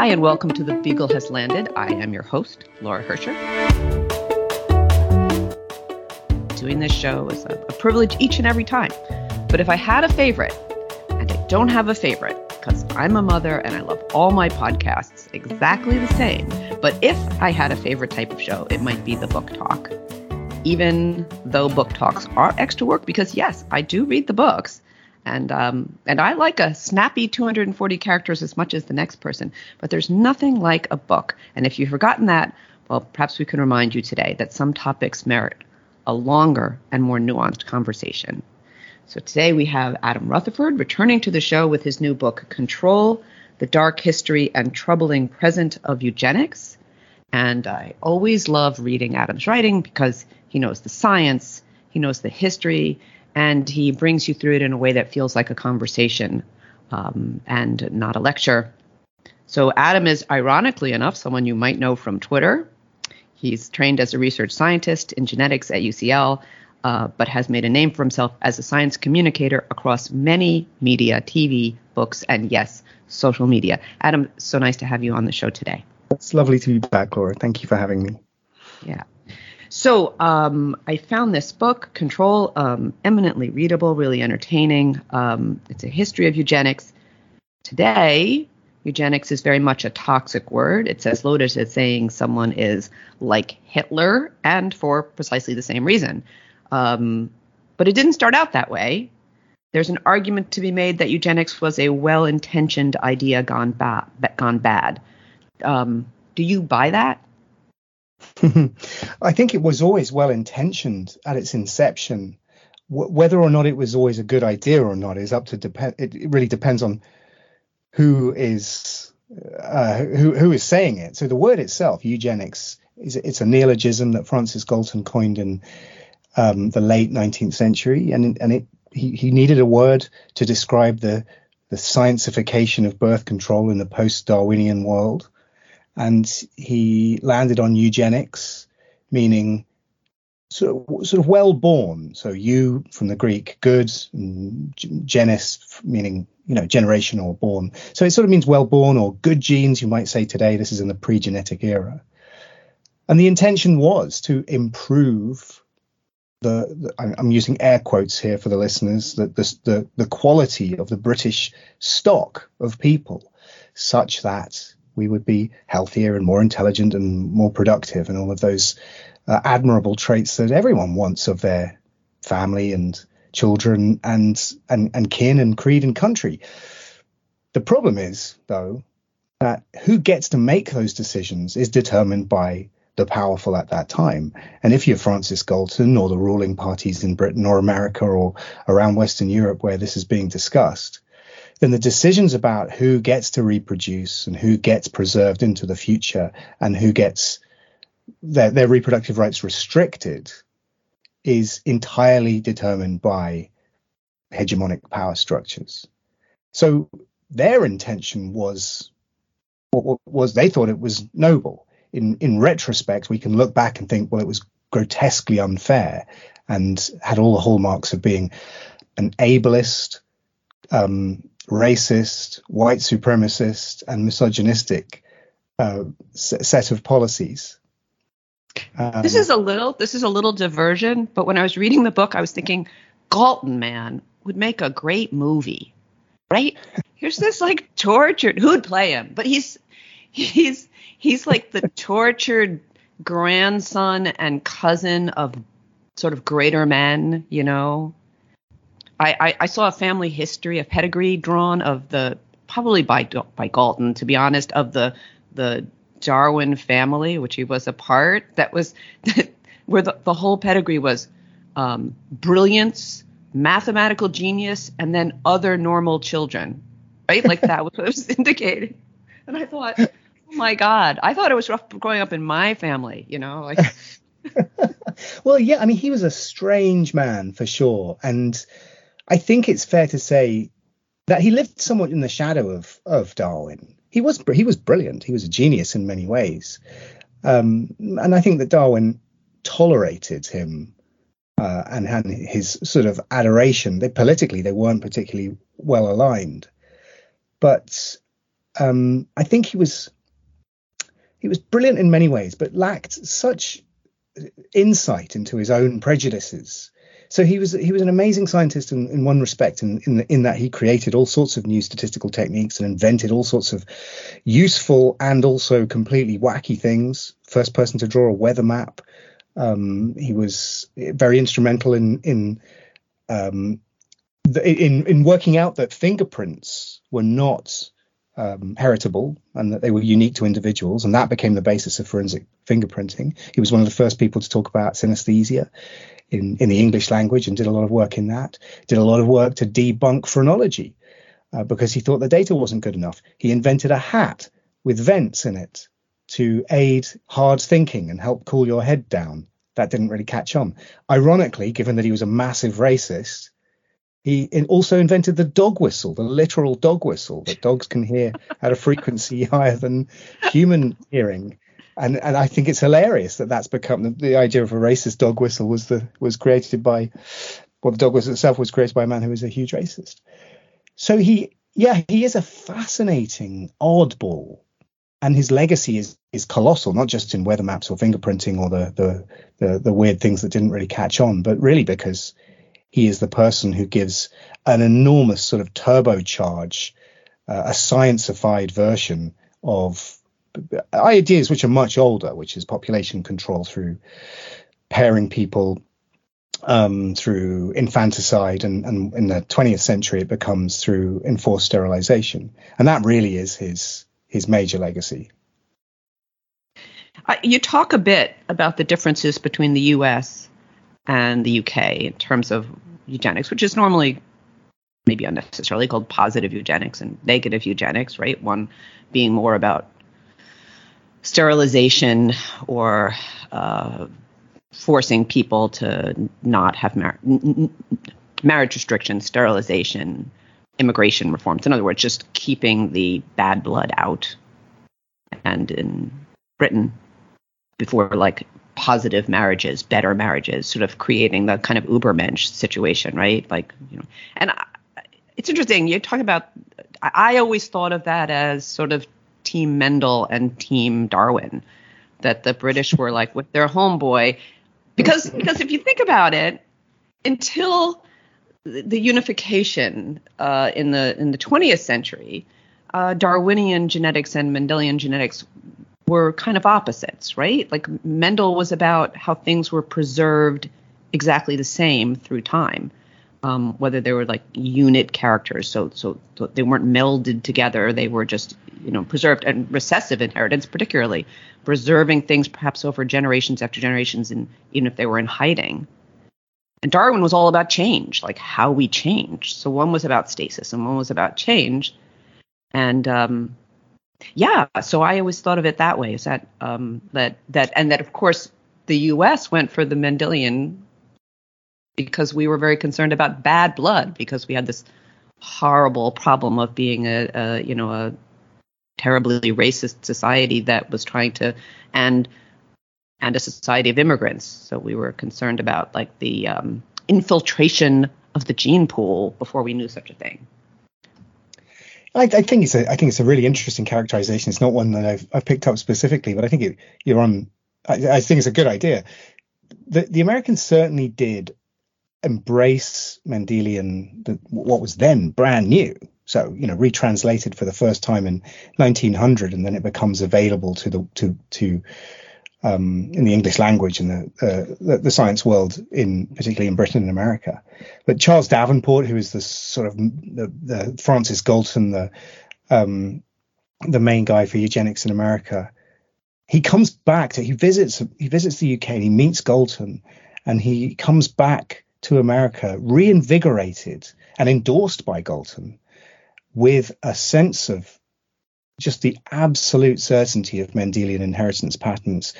Hi, and welcome to The Beagle Has Landed. I am your host, Laura Hercher. Doing this show is a, a privilege each and every time. But if I had a favorite, and I don't have a favorite, because I'm a mother and I love all my podcasts exactly the same. But if I had a favorite type of show, it might be the book talk. Even though book talks are extra work, because yes, I do read the books, and um, and I like a snappy 240 characters as much as the next person. But there's nothing like a book. And if you've forgotten that, well, perhaps we can remind you today that some topics merit a longer and more nuanced conversation. So today we have Adam Rutherford returning to the show with his new book, Control The Dark History and Troubling Present of Eugenics. And I always love reading Adam's writing because he knows the science, he knows the history, and he brings you through it in a way that feels like a conversation um, and not a lecture. So, Adam is, ironically enough, someone you might know from Twitter. He's trained as a research scientist in genetics at UCL, uh, but has made a name for himself as a science communicator across many media, TV, books, and yes, social media. Adam, so nice to have you on the show today. It's lovely to be back, Laura. Thank you for having me. Yeah. So um, I found this book, Control, um, eminently readable, really entertaining. Um, it's a history of eugenics. Today, eugenics is very much a toxic word. It's as loaded as saying someone is like Hitler, and for precisely the same reason. Um, but it didn't start out that way. There's an argument to be made that eugenics was a well-intentioned idea gone, ba- gone bad. Um, do you buy that? I think it was always well intentioned at its inception. W- whether or not it was always a good idea or not is up to depend. It, it, really depends on who is uh, who who is saying it. So the word itself, eugenics, is it's a neologism that Francis Galton coined in um, the late 19th century, and and it he, he needed a word to describe the the scientification of birth control in the post-Darwinian world and he landed on eugenics, meaning sort of, sort of well born. So you from the Greek, good, and meaning you know generation or born. So it sort of means well born or good genes. You might say today this is in the pre-genetic era, and the intention was to improve. The, the I'm using air quotes here for the listeners that the, the the quality of the British stock of people, such that we would be healthier and more intelligent and more productive and all of those uh, admirable traits that everyone wants of their family and children and, and and kin and creed and country. The problem is though that who gets to make those decisions is determined by the powerful at that time. And if you're Francis Galton or the ruling parties in Britain or America or around Western Europe where this is being discussed, then the decisions about who gets to reproduce and who gets preserved into the future and who gets their, their reproductive rights restricted is entirely determined by hegemonic power structures. So their intention was was they thought it was noble. In in retrospect, we can look back and think, well, it was grotesquely unfair and had all the hallmarks of being an ableist, um, racist, white supremacist, and misogynistic uh, set of policies. Um, this is a little this is a little diversion, but when I was reading the book, I was thinking Galton man would make a great movie, right? Here's this like tortured who'd play him, but he's he's he's like the tortured grandson and cousin of sort of greater men, you know, I, I, I saw a family history, a pedigree drawn of the probably by by Galton, to be honest, of the the Darwin family, which he was a part. That was where the, the whole pedigree was um, brilliance, mathematical genius, and then other normal children, right? Like that was what was indicated. And I thought, oh my God, I thought it was rough growing up in my family, you know, like. well, yeah, I mean, he was a strange man for sure, and I think it's fair to say that he lived somewhat in the shadow of of Darwin. He was he was brilliant. He was a genius in many ways, um, and I think that Darwin tolerated him uh, and had his sort of adoration. They politically they weren't particularly well aligned, but um, I think he was he was brilliant in many ways, but lacked such insight into his own prejudices. So he was he was an amazing scientist in, in one respect, in, in in that he created all sorts of new statistical techniques and invented all sorts of useful and also completely wacky things. First person to draw a weather map. Um, he was very instrumental in in um, the, in in working out that fingerprints were not um, heritable and that they were unique to individuals, and that became the basis of forensic fingerprinting. He was one of the first people to talk about synesthesia in, in the English language and did a lot of work in that. Did a lot of work to debunk phrenology uh, because he thought the data wasn't good enough. He invented a hat with vents in it to aid hard thinking and help cool your head down. That didn't really catch on. Ironically, given that he was a massive racist, he also invented the dog whistle, the literal dog whistle that dogs can hear at a frequency higher than human hearing. And and I think it's hilarious that that's become the, the idea of a racist dog whistle was the was created by well the dog whistle itself was created by a man who was a huge racist. So he yeah he is a fascinating oddball and his legacy is is colossal, not just in weather maps or fingerprinting or the, the the the, weird things that didn't really catch on, but really because he is the person who gives an enormous sort of turbocharge, uh, a scienceified version of ideas which are much older, which is population control through pairing people um, through infanticide, and, and, in the 20th century it becomes through enforced sterilization, and that really is his his major legacy. Uh, you talk a bit about the differences between the U.S and the UK in terms of eugenics, which is normally maybe unnecessarily called positive eugenics and negative eugenics, right? One being more about sterilization or uh, forcing people to not have mar- n- marriage restrictions, sterilization, immigration reforms. In other words, just keeping the bad blood out. And in Britain, before like positive marriages, better marriages, sort of creating the kind of Ubermensch situation, right? Like, you know, and I, it's interesting. You talk about. I, I always thought of that as sort of Team Mendel and Team Darwin, that the British were like with their homeboy, because because if you think about it, until the unification uh, in the in the 20th century, uh, Darwinian genetics and Mendelian genetics were kind of opposites, right? Like Mendel was about how things were preserved exactly the same through time, um, whether they were like unit characters, so, so so they weren't melded together. They were just you know preserved and recessive inheritance, particularly preserving things perhaps over generations after generations, and even if they were in hiding. And Darwin was all about change, like how we change. So one was about stasis, and one was about change. And um, yeah, so I always thought of it that way. Is that um, that that and that of course the U.S. went for the Mendelian because we were very concerned about bad blood because we had this horrible problem of being a, a you know a terribly racist society that was trying to and and a society of immigrants. So we were concerned about like the um, infiltration of the gene pool before we knew such a thing. I, I, think it's a I think it's a really interesting characterization. It's not one that I've I've picked up specifically, but I think it, you're on. I, I, think it's a good idea. The the Americans certainly did embrace Mendelian, the, what was then brand new. So you know, retranslated for the first time in 1900, and then it becomes available to the to to um, in the English language and the, uh, the, the science world in particularly in Britain and America. But Charles Davenport, who is the sort of the, the Francis Galton, the um, the main guy for eugenics in America, he comes back to he visits he visits the UK and he meets Galton, and he comes back to America reinvigorated and endorsed by Galton with a sense of just the absolute certainty of Mendelian inheritance patterns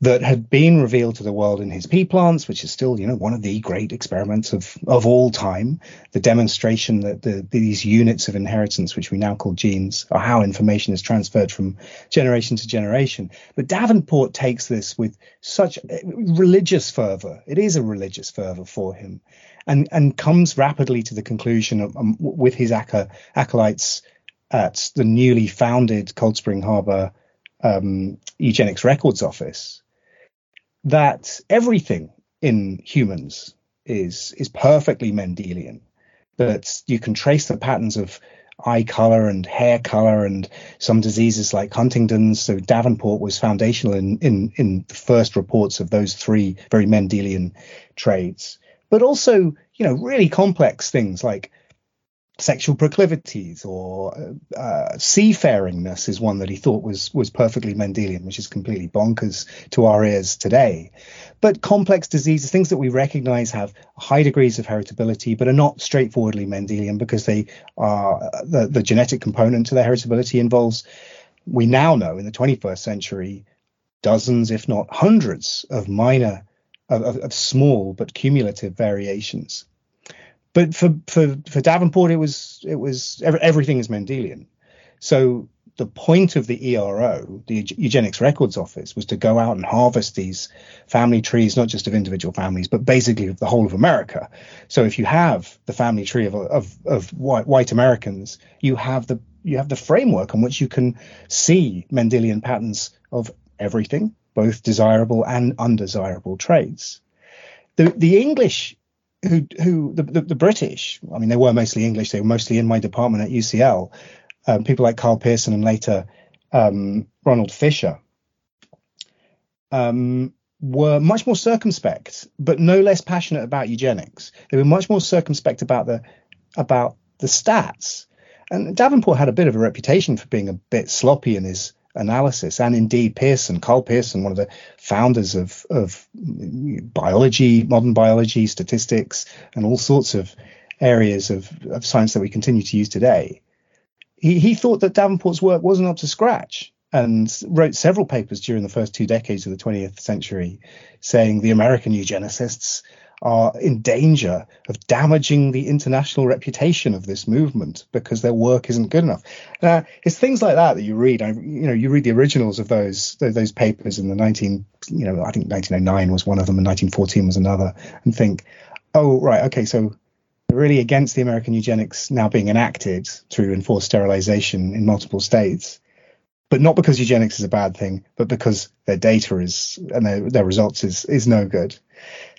that had been revealed to the world in his pea plants, which is still, you know, one of the great experiments of of all time. The demonstration that the, these units of inheritance, which we now call genes, are how information is transferred from generation to generation. But Davenport takes this with such religious fervor. It is a religious fervor for him, and and comes rapidly to the conclusion of, um, with his acolytes at the newly founded Cold Spring Harbor um, Eugenics Records Office that everything in humans is is perfectly Mendelian. That you can trace the patterns of eye color and hair color and some diseases like Huntington's. So Davenport was foundational in, in, in the first reports of those three very Mendelian traits, but also, you know, really complex things like sexual proclivities or uh, seafaringness is one that he thought was was perfectly Mendelian, which is completely bonkers to our ears today. But complex diseases, things that we recognize have high degrees of heritability, but are not straightforwardly Mendelian because they are the, the genetic component to their heritability involves. We now know in the 21st century dozens, if not hundreds, of minor, of, of small but cumulative variations but for for for Davenport, it was it was everything is Mendelian. So the point of the ERO, the Eugenics Records Office, was to go out and harvest these family trees, not just of individual families, but basically of the whole of America. So if you have the family tree of of, of white, white Americans, you have the you have the framework on which you can see Mendelian patterns of everything, both desirable and undesirable traits. The the English who who the, the, the, British, I mean, they were mostly English. They were mostly in my department at UCL. Um, people like Karl Pearson and later um, Ronald Fisher um, were much more circumspect, but no less passionate about eugenics. They were much more circumspect about the about the stats. And Davenport had a bit of a reputation for being a bit sloppy in his analysis. And indeed, Pearson, Karl Pearson, one of the founders of, of biology, modern biology, statistics, and all sorts of areas of, of science that we continue to use today, he, he thought that Davenport's work wasn't up to scratch and wrote several papers during the first two decades of the 20th century saying the American eugenicists are in danger of damaging the international reputation of this movement because their work isn't good enough. Uh, it's things like that that you read. I, you know, you read the originals of those those papers in the 19, you know, I think 1909 was one of them and 1914 was another, and think, oh right, okay, so they're really against the American eugenics now being enacted through enforced sterilization in multiple states but not because eugenics is a bad thing, but because their data is and their, their results is is no good.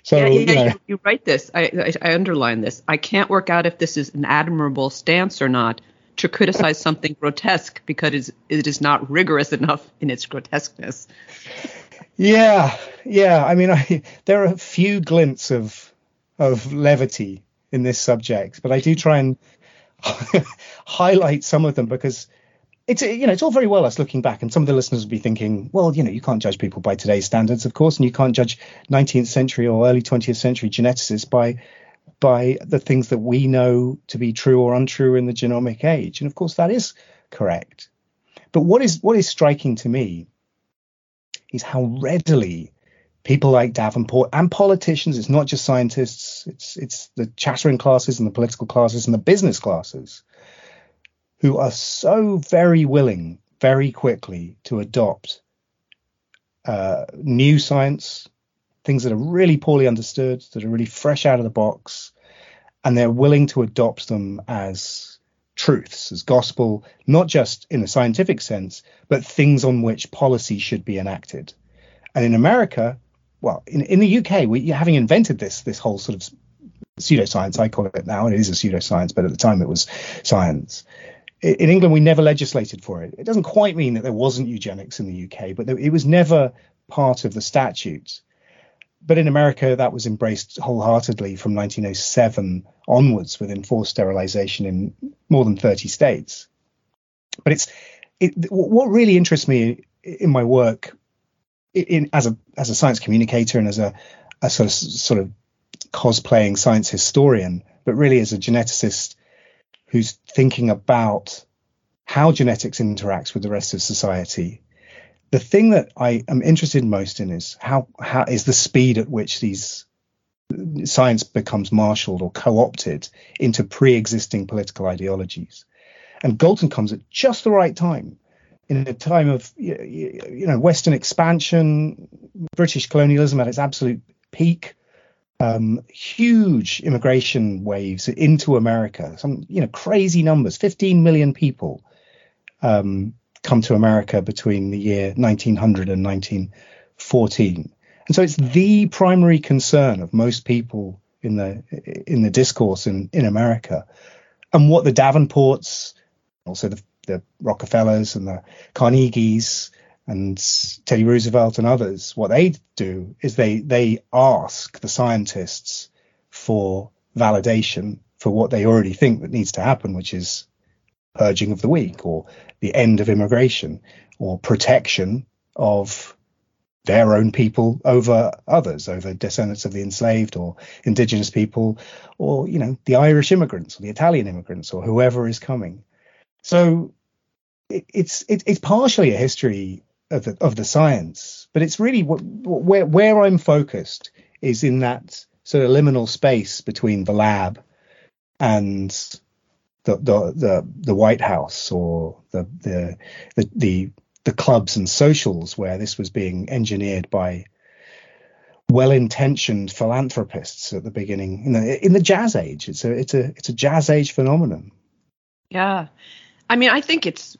So yeah, yeah, you, know, you, you, write this. I, I, I underline this. I can't work out if this is an admirable stance or not to criticize something grotesque because it is not rigorous enough in its grotesqueness. Yeah, yeah. I mean, I, there are a few glints of of levity in this subject, but I do try and highlight some of them because it's you know it's all very well us looking back, and some of the listeners will be thinking, well, you know, you can't judge people by today's standards, of course, and you can't judge 19th century or early 20th century geneticists by by the things that we know to be true or untrue in the genomic age, and of course that is correct. But what is what is striking to me is how readily people like Davenport and politicians, it's not just scientists, it's it's the chattering classes and the political classes and the business classes who are so very willing very quickly to adopt uh, new science, things that are really poorly understood, that are really fresh out of the box, and they're willing to adopt them as truths, as gospel, not just in a scientific sense, but things on which policy should be enacted. And in America, well, in, in the UK, we having invented this this whole sort of pseudoscience, I call it now, and it is a pseudoscience, but at the time it was science in England, we never legislated for it. It doesn't quite mean that there wasn't eugenics in the UK, but it was never part of the statutes. But in America, that was embraced wholeheartedly from 1907 onwards with enforced sterilization in more than 30 states. But it's it, what really interests me in my work in, as a as a science communicator and as a, a sort of sort of cosplaying science historian, but really as a geneticist who's thinking about how genetics interacts with the rest of society. The thing that I am interested most in is how, how is the speed at which these science becomes marshaled or co-opted into pre-existing political ideologies. And Galton comes at just the right time, in a time of you know Western expansion, British colonialism at its absolute peak, um, huge immigration waves into America, some you know crazy numbers, 15 million people um, come to America between the year 1900 and 1914. And so it's the primary concern of most people in the in the discourse in, in America. And what the Davenports, also the, the Rockefellers and the Carnegies and Teddy Roosevelt and others, what they do is they they ask the scientists for validation for what they already think that needs to happen, which is purging of the weak or the end of immigration or protection of their own people over others, over descendants of the enslaved or indigenous people, or you know the Irish immigrants or the Italian immigrants or whoever is coming. So it, it's it, it's partially a history of the of the science, but it's really what, where where I'm focused is in that sort of liminal space between the lab and the the the, the White House or the, the the the the clubs and socials where this was being engineered by well-intentioned philanthropists at the beginning in the in the jazz age. It's a it's a it's a jazz age phenomenon. Yeah. I mean i think it's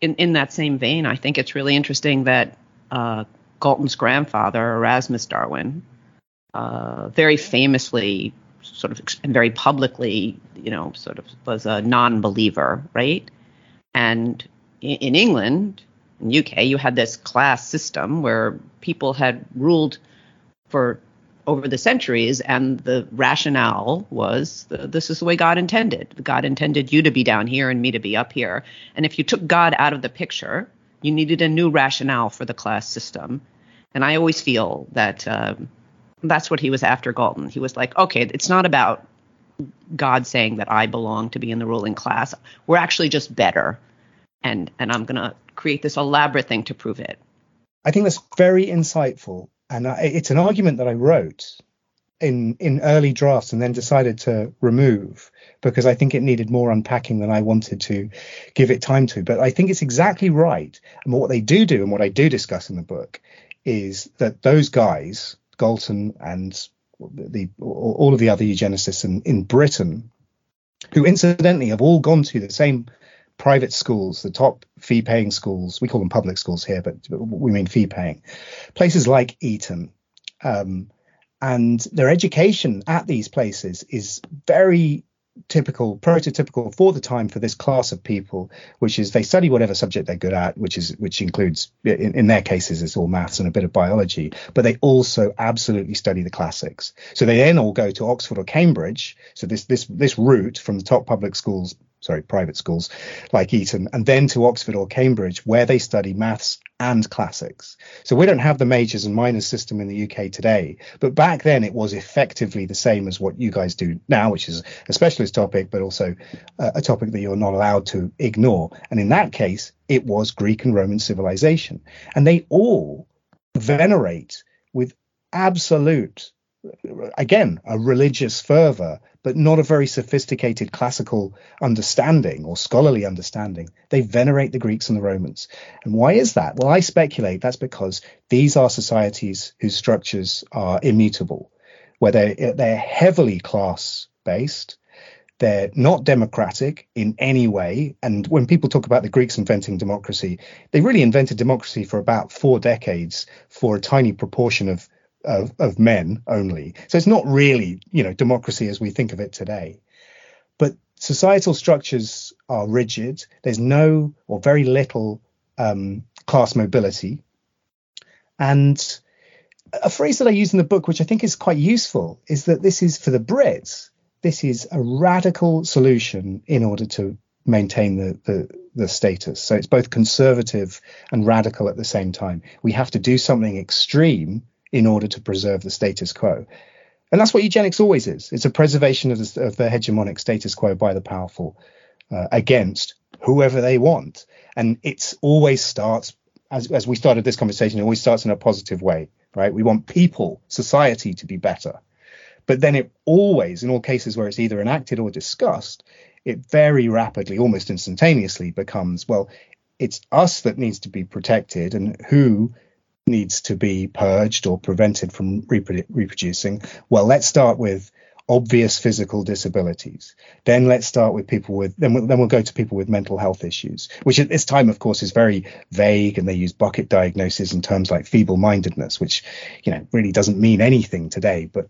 in in that same vein i think it's really interesting that uh, galton's grandfather erasmus darwin uh, very famously sort of and very publicly you know sort of was a non-believer right? And in, in england in UK, you had this class system where people had ruled for over the centuries, and the rationale was this is the way God intended. God intended you to be down here and me to be up here. And if you took God out of the picture, you needed a new rationale for the class system. And I always feel that um, that's what he was after Galton. He was like, okay, it's not about God saying that I belong to be in the ruling class. We're actually just better and and I'm gonna create this elaborate thing to prove it. I think that's very insightful, and I, it's an argument that I wrote in in early drafts and then decided to remove because I think it needed more unpacking than I wanted to give it time to. But I think it's exactly right. And what they do do, and what I do discuss in the book, is that those guys, Galton and the all of the other eugenicists in, in Britain, who incidentally have all gone to the same private schools, the top fee paying schools, we call them public schools here, but we mean fee paying, places like Eton. Um, and their education at these places is very typical, prototypical for the time for this class of people, which is they study whatever subject they're good at, which is which includes in, in, their cases it's all maths and a bit of biology, but they also absolutely study the classics. So they then all go to Oxford or Cambridge. So this this this route from the top public schools sorry, private schools like Eton, and then to Oxford or Cambridge, where they study maths and classics. So we don't have the majors and minors system in the UK today, but back then it was effectively the same as what you guys do now, which is a specialist topic, but also a topic that you're not allowed to ignore. And in that case, it was Greek and Roman civilization. And they all venerate with absolute again a religious fervor but not a very sophisticated classical understanding or scholarly understanding. They venerate the Greeks and the Romans. And why is that? Well, I speculate that's because these are societies whose structures are immutable, where they're, they're heavily class based. They're not democratic in any way. And when people talk about the Greeks inventing democracy, they really invented democracy for about four decades for a tiny proportion of of, of men only. So it's not really, you know, democracy as we think of it today. But societal structures are rigid. There's no or very little um, class mobility. And a phrase that I use in the book, which I think is quite useful, is that this is for the Brits, this is a radical solution in order to maintain the, the, the status. So it's both conservative and radical at the same time. We have to do something extreme in order to preserve the status quo. And that's what eugenics always is. It's a preservation of the, of the hegemonic status quo by the powerful uh, against whoever they want. And it always starts, as, as we started this conversation, it always starts in a positive way, right? We want people, society to be better. But then it always, in all cases where it's either enacted or discussed, it very rapidly, almost instantaneously becomes, well, it's us that needs to be protected and who needs to be purged or prevented from reprodu- reproducing. Well, let's start with obvious physical disabilities. Then let's start with people with then we'll, then we'll go to people with mental health issues, which at this time, of course, is very vague, and they use bucket diagnosis and terms like feeble-mindedness, which you know really doesn't mean anything today, but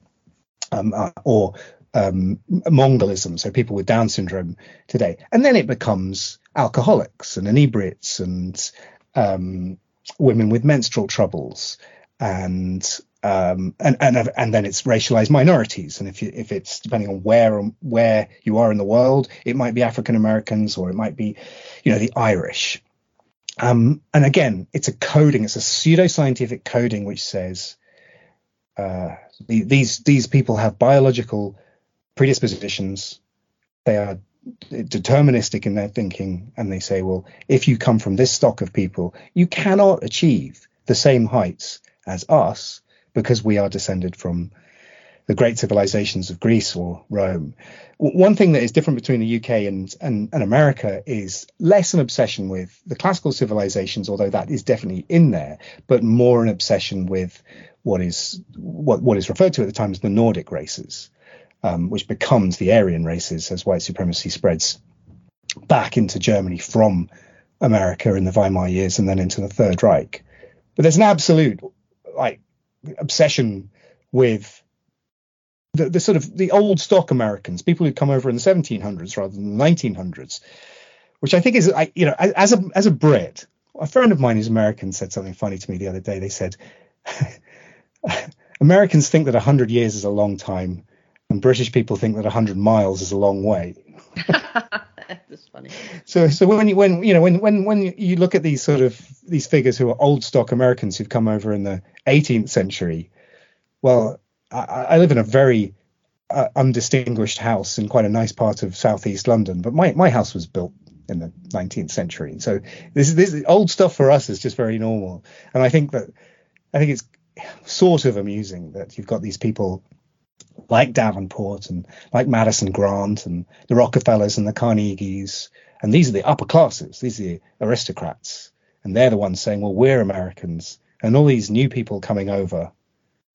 um, uh, or um, Mongolism, so people with Down syndrome today, and then it becomes alcoholics and inebriates and um, women with menstrual troubles and um, and and and then it's racialized minorities. And if you, if it's depending on where where you are in the world, it might be African Americans or it might be, you know, the Irish. Um, and again, it's a coding. It's a pseudoscientific coding which says uh, the, these these people have biological predispositions. They are deterministic in their thinking, and they say, well, if you come from this stock of people, you cannot achieve the same heights as us because we are descended from the great civilizations of Greece or Rome. One thing that is different between the UK and, and, and, America is less an obsession with the classical civilizations, although that is definitely in there, but more an obsession with what is what, what is referred to at the time as the Nordic races, um, which becomes the Aryan races as white supremacy spreads back into Germany from America in the Weimar years and then into the Third Reich. But there's an absolute like obsession with the, the sort of the old stock Americans, people who come over in the 1700s rather than the 1900s, which I think is, I, you know, as a as a Brit, a friend of mine who's American said something funny to me the other day. They said Americans think that 100 years is a long time, and British people think that 100 miles is a long way. That's funny. So, so when you when you know when when when you look at these sort of these figures who are old stock Americans who've come over in the 18th century, well, I, I live in a very uh, undistinguished house in quite a nice part of southeast London, but my my house was built in the 19th century. So this this old stuff for us is just very normal, and I think that I think it's sort of amusing that you've got these people like Davenport and like Madison Grant and the Rockefellers and the Carnegies. And these are the upper classes, these are the aristocrats. And they're the ones saying, well, we're Americans. And all these new people coming over, well,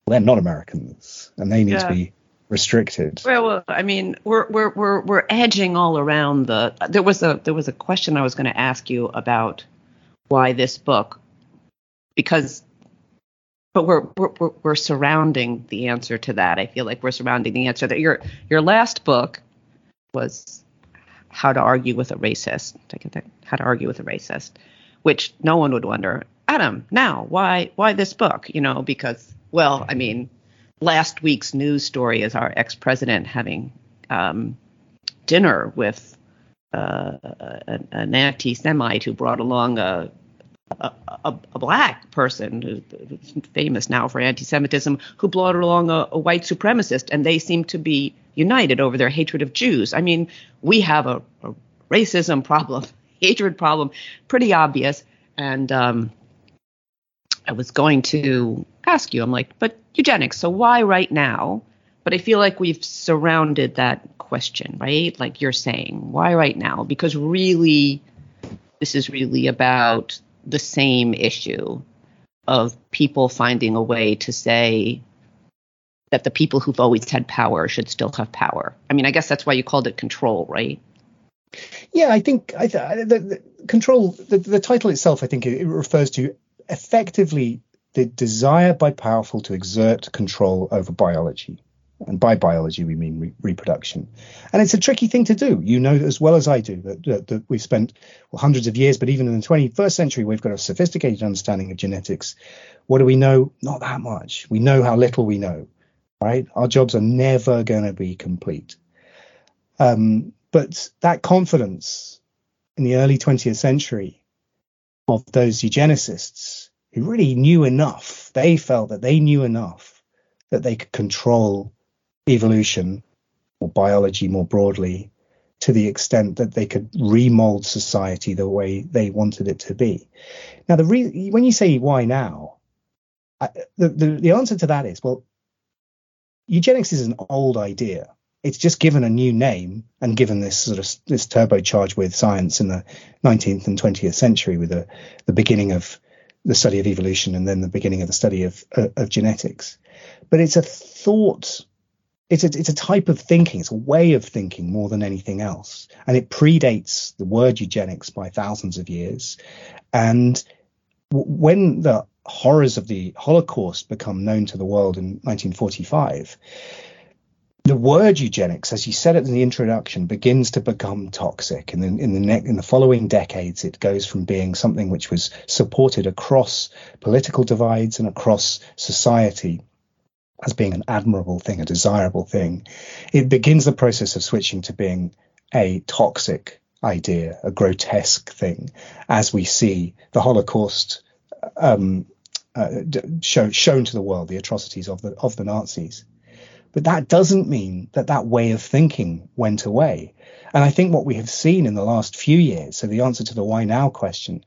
they're not Americans and they need yeah. to be restricted. Well, well, I mean, we're we're we're we're edging all around the. There was a there was a question I was going to ask you about why this book, because but we're, we're we're surrounding the answer to that. I feel like we're surrounding the answer that your your last book was how to argue with a racist. How to argue with a racist, which no one would wonder. Adam, now why why this book? You know, because well, I mean, last week's news story is our ex-president having um, dinner with uh, an, an anti-Semite who brought along a a, a, a, black person who's famous now for anti-Semitism who brought along a, a, white supremacist, and they seem to be united over their hatred of Jews. I mean, we have a, racism problem, hatred problem, pretty obvious. And um, I was going to ask you, I'm like, but eugenics, so why right now? But I feel like we've surrounded that question, right? Like you're saying, why right now? Because really, this is really about the same issue of people finding a way to say that the people who've always had power should still have power. I mean, I guess that's why you called it control, right? Yeah, I think I th- the, the control. The, the title itself, I think, it, it refers to effectively the desire by powerful to exert control over biology. And by biology, we mean re- reproduction. And it's a tricky thing to do. You know as well as I do that, that, that we've spent well, hundreds of years, but even in the 21st century, we've got a sophisticated understanding of genetics. What do we know? Not that much. We know how little we know, right? Our jobs are never going to be complete. Um, but that confidence in the early 20th century of those eugenicists who really knew enough, they felt that they knew enough that they could control evolution or biology more broadly to the extent that they could remold society the way they wanted it to be. Now, the re- when you say why now, I, the, the the answer to that is well, eugenics is an old idea. It's just given a new name and given this sort of this turbocharge with science in the 19th and 20th century with the, the beginning of the study of evolution and then the beginning of the study of, uh, of genetics. But it's a thought it's a, it's a type of thinking, it's a way of thinking more than anything else. And it predates the word eugenics by thousands of years. And w- when the horrors of the Holocaust become known to the world in 1945, the word eugenics, as you said in the introduction, begins to become toxic. And in the ne- in the following decades, it goes from being something which was supported across political divides and across society as being an admirable thing, a desirable thing. It begins the process of switching to being a toxic idea, a grotesque thing, as we see the Holocaust um, uh, show, shown to the world, the atrocities of the of the Nazis. But that doesn't mean that that way of thinking went away. And I think what we have seen in the last few years, so the answer to the why now question,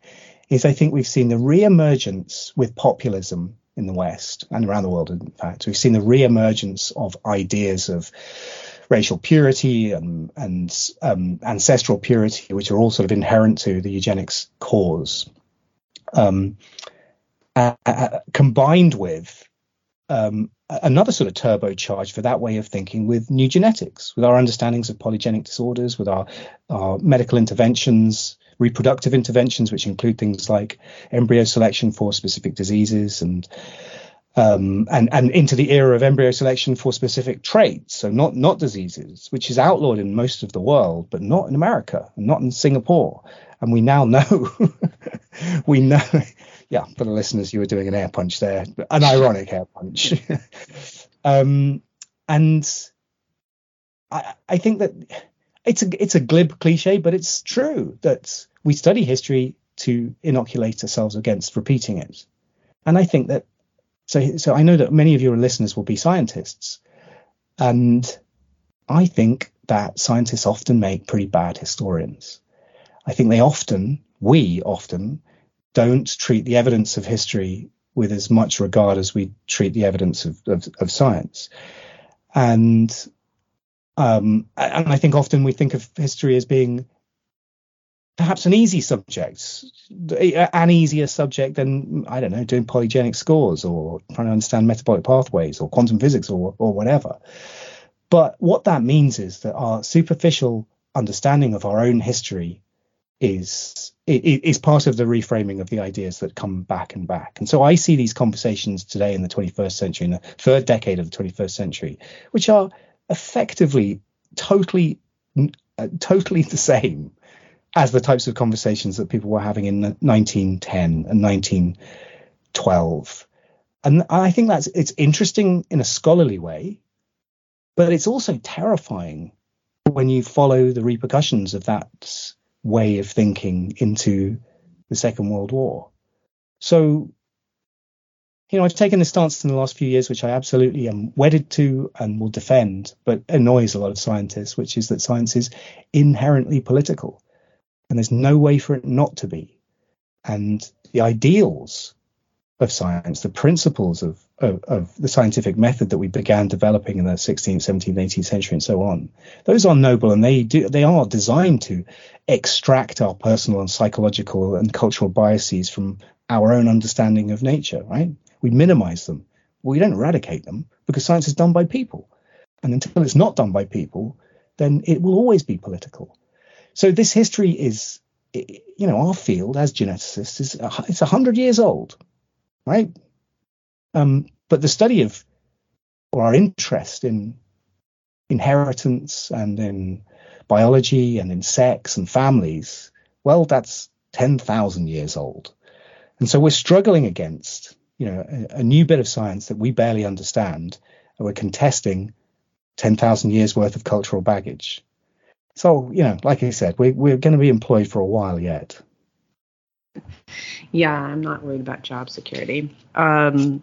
is I think we've seen the re-emergence with populism in the West and around the world, in fact. We've seen the re-emergence of ideas of racial purity and, and um, ancestral purity, which are all sort of inherent to the eugenics cause, um, uh, uh, combined with um, another sort of turbocharge for that way of thinking with new genetics, with our understandings of polygenic disorders, with our, our medical interventions, reproductive interventions, which include things like embryo selection for specific diseases and um, and and into the era of embryo selection for specific traits, so not not diseases, which is outlawed in most of the world, but not in America and not in Singapore. And we now know, we know, yeah, for the listeners, you were doing an air punch there, an ironic air punch. um, and I, I think that it's a it's a glib cliche, but it's true that we study history to inoculate ourselves against repeating it. And I think that so so I know that many of your listeners will be scientists, and I think that scientists often make pretty bad historians. I think they often, we often, don't treat the evidence of history with as much regard as we treat the evidence of, of, of science. And um, and I think often we think of history as being perhaps an easy subject, an easier subject than I don't know doing polygenic scores or trying to understand metabolic pathways or quantum physics or or whatever. But what that means is that our superficial understanding of our own history is is part of the reframing of the ideas that come back and back. And so I see these conversations today in the 21st century, in the third decade of the 21st century, which are effectively totally uh, totally the same as the types of conversations that people were having in 1910 and 1912. And I think that's it's interesting in a scholarly way, but it's also terrifying when you follow the repercussions of that way of thinking into the Second World War. So, you know, I've taken this stance in the last few years, which I absolutely am wedded to and will defend, but annoys a lot of scientists, which is that science is inherently political and there's no way for it not to be. And the ideals of science, the principles of, of, of, the scientific method that we began developing in the 16th, 17th, 18th century, and so on. Those are noble, and they do they are designed to extract our personal and psychological and cultural biases from our own understanding of nature. Right? We minimize them. We don't eradicate them because science is done by people, and until it's not done by people, then it will always be political. So this history is, you know, our field as geneticists is it's hundred years old right? Um, but the study of or our interest in inheritance and in biology and in sex and families, well, that's 10,000 years old. And so we're struggling against, you know, a, a, new bit of science that we barely understand, and we're contesting 10,000 years worth of cultural baggage. So, you know, like I said, we, we're going to be employed for a while yet. Yeah, I'm not worried about job security. Um,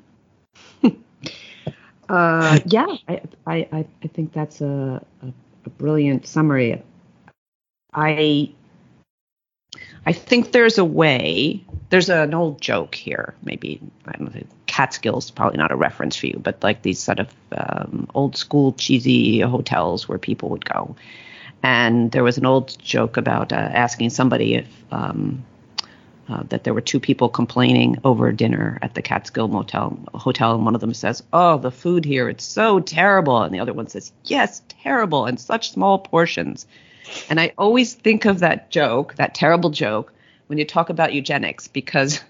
uh, yeah, I, I, I think that's a, a, a brilliant summary. I I think there's a way. There's an old joke here. Maybe I don't know. Catskills probably not a reference for you, but like these sort of um, old school cheesy hotels where people would go. And there was an old joke about uh, asking somebody if um, uh, that there were two people complaining over dinner at the Catskill Motel. Hotel, and one of them says, "Oh, the food here it's so terrible," and the other one says, "Yes, terrible, and such small portions." And I always think of that joke, that terrible joke, when you talk about eugenics, because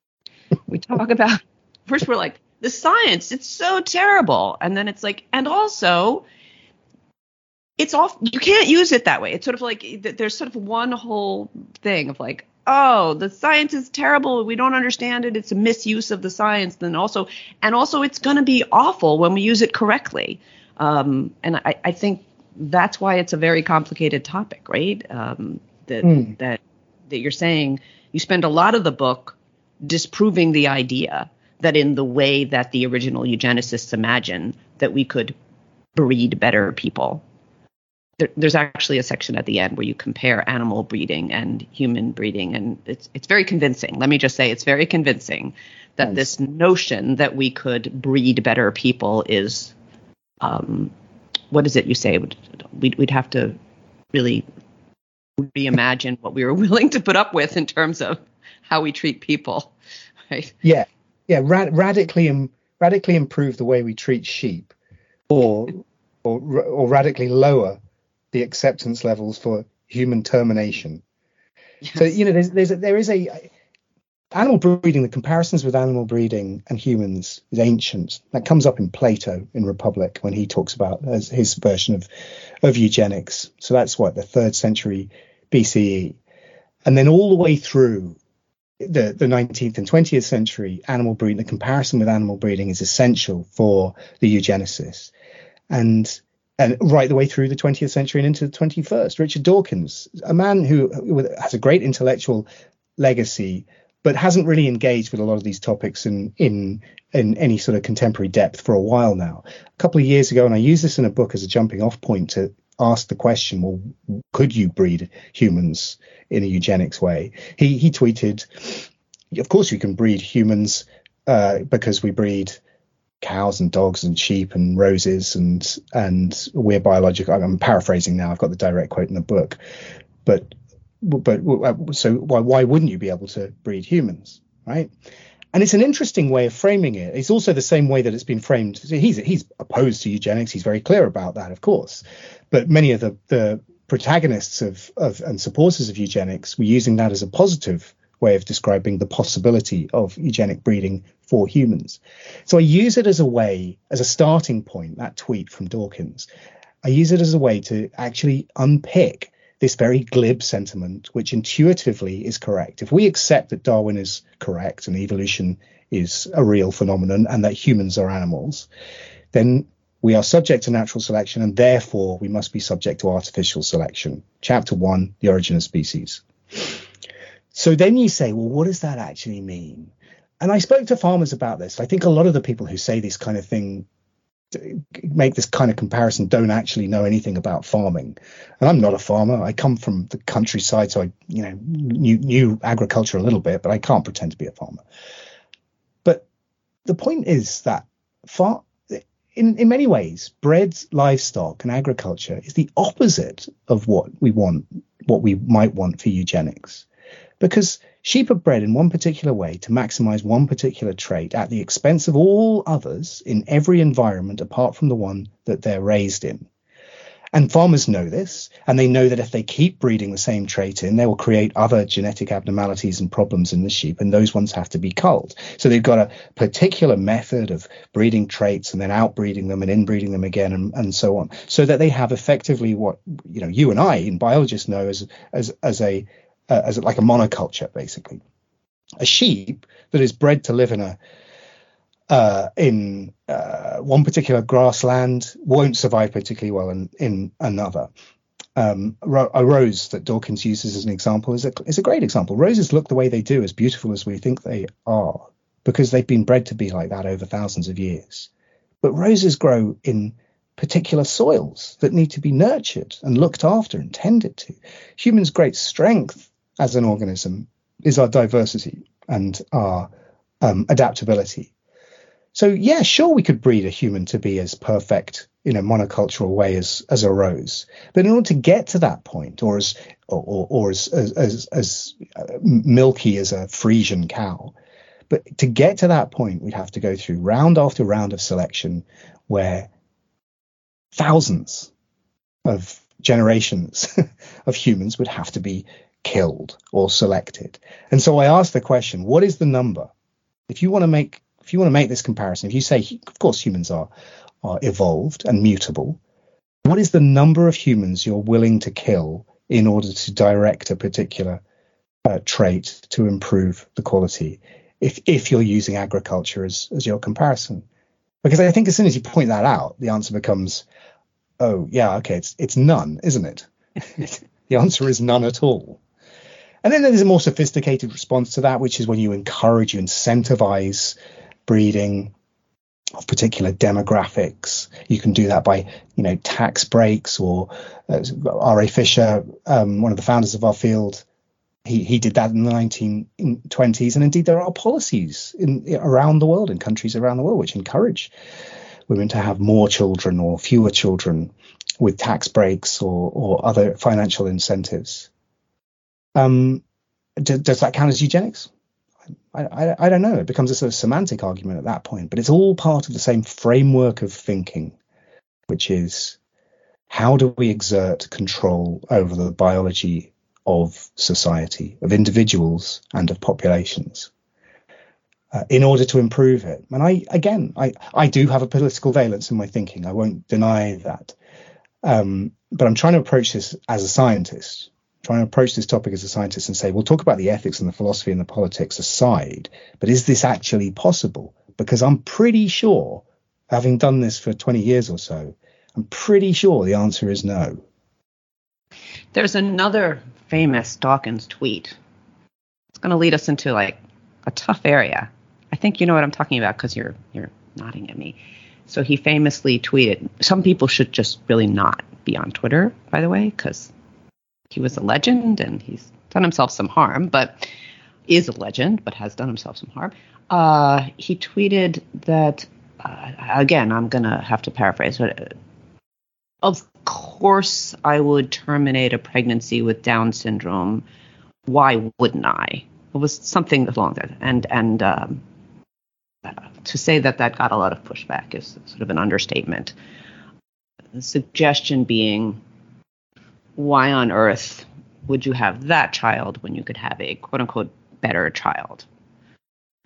we talk about first we're like the science, it's so terrible, and then it's like, and also it's off you can't use it that way. It's sort of like there's sort of one whole thing of like oh, the science is terrible. We don't understand it. It's a misuse of the science. Then also, and also, it's going to be awful when we use it correctly. Um, and I, I, think that's why it's a very complicated topic, right? Um, that mm. that that you're saying you spend a lot of the book disproving the idea that in the way that the original eugenicists imagine that we could breed better people there, there's actually a section at the end where you compare animal breeding and human breeding, and it's it's very convincing. Let me just say, it's very convincing that nice. this notion that we could breed better people is, um, what is it you say? We'd we'd have to really reimagine what we were willing to put up with in terms of how we treat people, right? Yeah, yeah, rad- radically Im- radically improve the way we treat sheep, or or or radically lower the acceptance levels for human termination. Yes. So you know, there's there's a, there is a animal breeding. The comparisons with animal breeding and humans is ancient. That comes up in Plato in Republic when he talks about his version of of eugenics. So that's what the third century BCE, and then all the way through the, the 19th and 20th century, animal breeding, the comparison with animal breeding is essential for the eugenicists. And and right the way through the 20th century and into the 21st. Richard Dawkins, a man who has a great intellectual legacy, but hasn't really engaged with a lot of these topics in in in any sort of contemporary depth for a while now. A couple of years ago, and I used this in a book as a jumping off point to ask the question, well, could you breed humans in a eugenics way? He he tweeted, of course you can breed humans uh, because we breed cows and dogs and sheep and roses and and we're biological. I'm paraphrasing now. I've got the direct quote in the book, but but so why why wouldn't you be able to breed humans, right? And it's an interesting way of framing it. It's also the same way that it's been framed. He's he's opposed to eugenics. He's very clear about that, of course. But many of the the protagonists of, of and supporters of eugenics were using that as a positive way of describing the possibility of eugenic breeding for humans. So I use it as a way, as a starting point, that tweet from Dawkins. I use it as a way to actually unpick this very glib sentiment, which intuitively is correct. If we accept that Darwin is correct and evolution is a real phenomenon and that humans are animals, then we are subject to natural selection and therefore we must be subject to artificial selection. Chapter one, the origin of species. So then you say, well, what does that actually mean? And I spoke to farmers about this. I think a lot of the people who say this kind of thing make this kind of comparison don't actually know anything about farming. And I'm not a farmer. I come from the countryside, so I, you know, knew, knew agriculture a little bit, but I can't pretend to be a farmer. But the point is that far, in, in many ways, bred livestock and agriculture is the opposite of what we want, what we might want for eugenics because sheep are bred in one particular way to maximize one particular trait at the expense of all others in every environment apart from the one that they're raised in. And farmers know this, and they know that if they keep breeding the same trait in, they will create other genetic abnormalities and problems in the sheep, and those ones have to be culled. So they've got a particular method of breeding traits and then outbreeding them and inbreeding them again, and, and so on, so that they have effectively what you know you and I, in biologists, know as as as a uh, as like a monoculture, basically. A sheep that is bred to live in a uh, in uh, one particular grassland won't survive particularly well in, in another. Um, a rose that Dawkins uses as an example is a, is a great example. Roses look the way they do, as beautiful as we think they are, because they've been bred to be like that over thousands of years. But roses grow in particular soils that need to be nurtured and looked after and tended to. Humans' great strength as an organism is our diversity and our um, adaptability. So yeah, sure, we could breed a human to be as perfect in a monocultural way as as a rose. But in order to get to that point, or as or, or, or as, as, as as uh, milky as a Frisian cow, but to get to that point, we'd have to go through round after round of selection, where thousands of generations of humans would have to be killed or selected. And so I asked the question, what is the number? If you want to make if you want to make this comparison, if you say, of course, humans are are evolved and mutable, what is the number of humans you're willing to kill in order to direct a particular uh, trait to improve the quality? If if you're using agriculture as as your comparison, because I think as soon as you point that out, the answer becomes, oh yeah, okay, it's it's none, isn't it? the answer is none at all. And then there's a more sophisticated response to that, which is when you encourage, you incentivize breeding of particular demographics. You can do that by, you know, tax breaks or uh, R.A. Fisher, um, one of the founders of our field, he, he did that in the 1920s. And indeed, there are policies in around the world, in countries around the world, which encourage women to have more children or fewer children with tax breaks or, or other financial incentives. Um, does, does that count as eugenics? I, I, I, don't know. It becomes a sort of semantic argument at that point, but it's all part of the same framework of thinking, which is how do we exert control over the biology of society, of individuals, and of populations? Uh, in order to improve it. And I, again, I, I do have a political valence in my thinking. I won't deny that. Um, but I'm trying to approach this as a scientist try and approach this topic as a scientist and say, we'll talk about the ethics and the philosophy and the politics aside, but is this actually possible? Because I'm pretty sure, having done this for 20 years or so, I'm pretty sure the answer is no. There's another famous Dawkins tweet. It's going to lead us into like a tough area. I think you know what I'm talking about because you're you're nodding at me. So he famously tweeted, "Some people should just really not be on Twitter, by the way, because he was a legend and he's done himself some harm, but is a legend, but has done himself some harm. Uh, he tweeted that, uh, again, I'm going to have to paraphrase, but uh, of course I would terminate a pregnancy with Down syndrome. Why wouldn't I? It was something along that. And, and um, to say that that got a lot of pushback is sort of an understatement. The suggestion being why on earth would you have that child when you could have a quote unquote better child?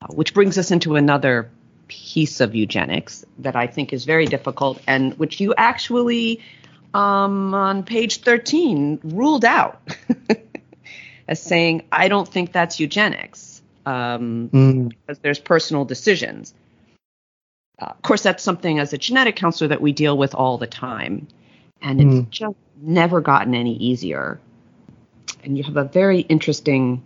Uh, which brings us into another piece of eugenics that I think is very difficult and which you actually um, on page 13 ruled out as saying, I don't think that's eugenics um, mm. because there's personal decisions. Uh, of course, that's something as a genetic counselor that we deal with all the time. And mm. it's just never gotten any easier. And you have a very interesting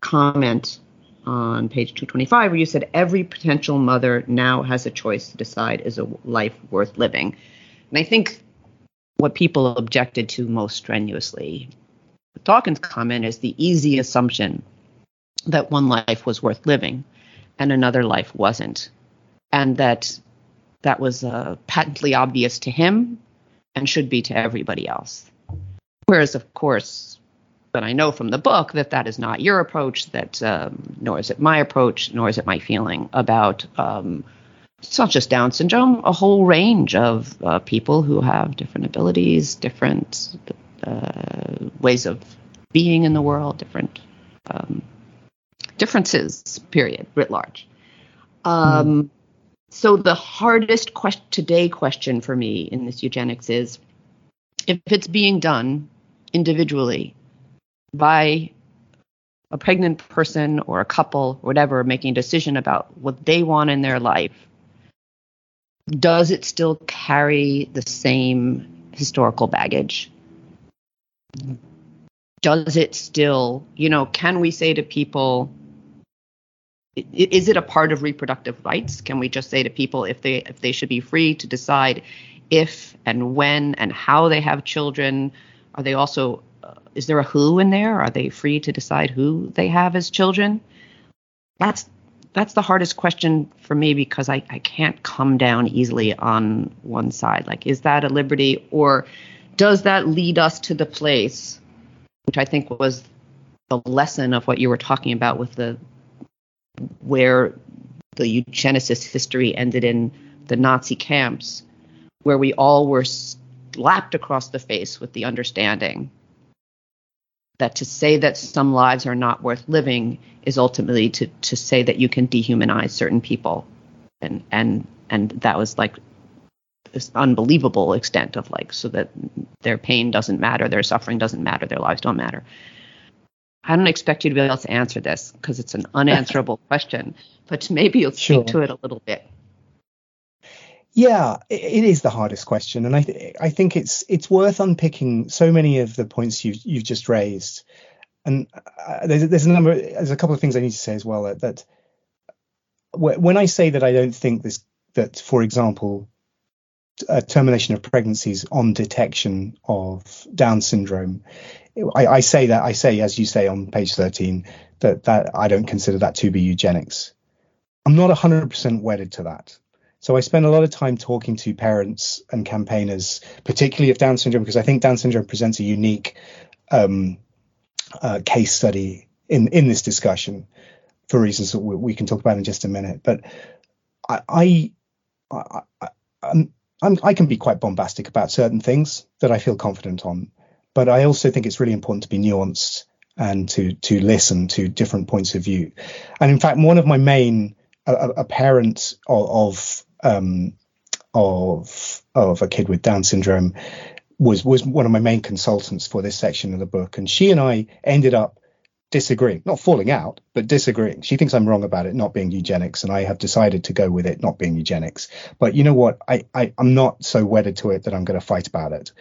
comment on page 225 where you said every potential mother now has a choice to decide is a life worth living. And I think what people objected to most strenuously, Dawkins' comment is the easy assumption that one life was worth living and another life wasn't. And that that was uh, patently obvious to him and should be to everybody else. Whereas, of course, but I know from the book that that is not your approach, that um, nor is it my approach, nor is it my feeling about um, it's not just Down syndrome, a whole range of uh, people who have different abilities, different uh, ways of being in the world, different um, differences, period, writ large. Um, mm. So the hardest today question for me in this eugenics is if it's being done individually by a pregnant person or a couple or whatever making a decision about what they want in their life does it still carry the same historical baggage? Does it still you know can we say to people is it a part of reproductive rights? Can we just say to people if they if they should be free to decide if and when and how they have children? Are they also uh, is there a who in there? Are they free to decide who they have as children? That's that's the hardest question for me because I, I can't come down easily on one side. Like, is that a liberty or does that lead us to the place, which I think was the lesson of what you were talking about with the where the eugenicist history ended in the Nazi camps, where we all were slapped across the face with the understanding that to say that some lives are not worth living is ultimately to to say that you can dehumanize certain people. And and and that was like this unbelievable extent of like so that their pain doesn't matter their suffering doesn't matter their lives don't matter i don't expect you to be able to answer this because it's an unanswerable question but maybe you'll speak sure. to it a little bit yeah, it is the hardest question, and I th- I think it's it's worth unpicking so many of the points you've you've just raised, and uh, there's there's a number there's a couple of things I need to say as well that, that when I say that I don't think this that for example termination of pregnancies on detection of Down syndrome, I, I say that I say as you say on page 13 that that I don't consider that to be eugenics. I'm not 100% wedded to that. So I spend a lot of time talking to parents and campaigners, particularly of Down syndrome, because I think Down syndrome presents a unique um, uh, case study in in this discussion for reasons that we, we, can talk about in just a minute. But I, I, I, I I'm, I'm, I can be quite bombastic about certain things that I feel confident on, but I also think it's really important to be nuanced and to to listen to different points of view. And in fact, one of my main a, parent of, of um, of of a kid with Down syndrome was was one of my main consultants for this section of the book, and she and I ended up disagreeing, not falling out, but disagreeing. She thinks I'm wrong about it not being eugenics, and I have decided to go with it not being eugenics. But you know what? I, I am not so wedded to it that I'm going to fight about it.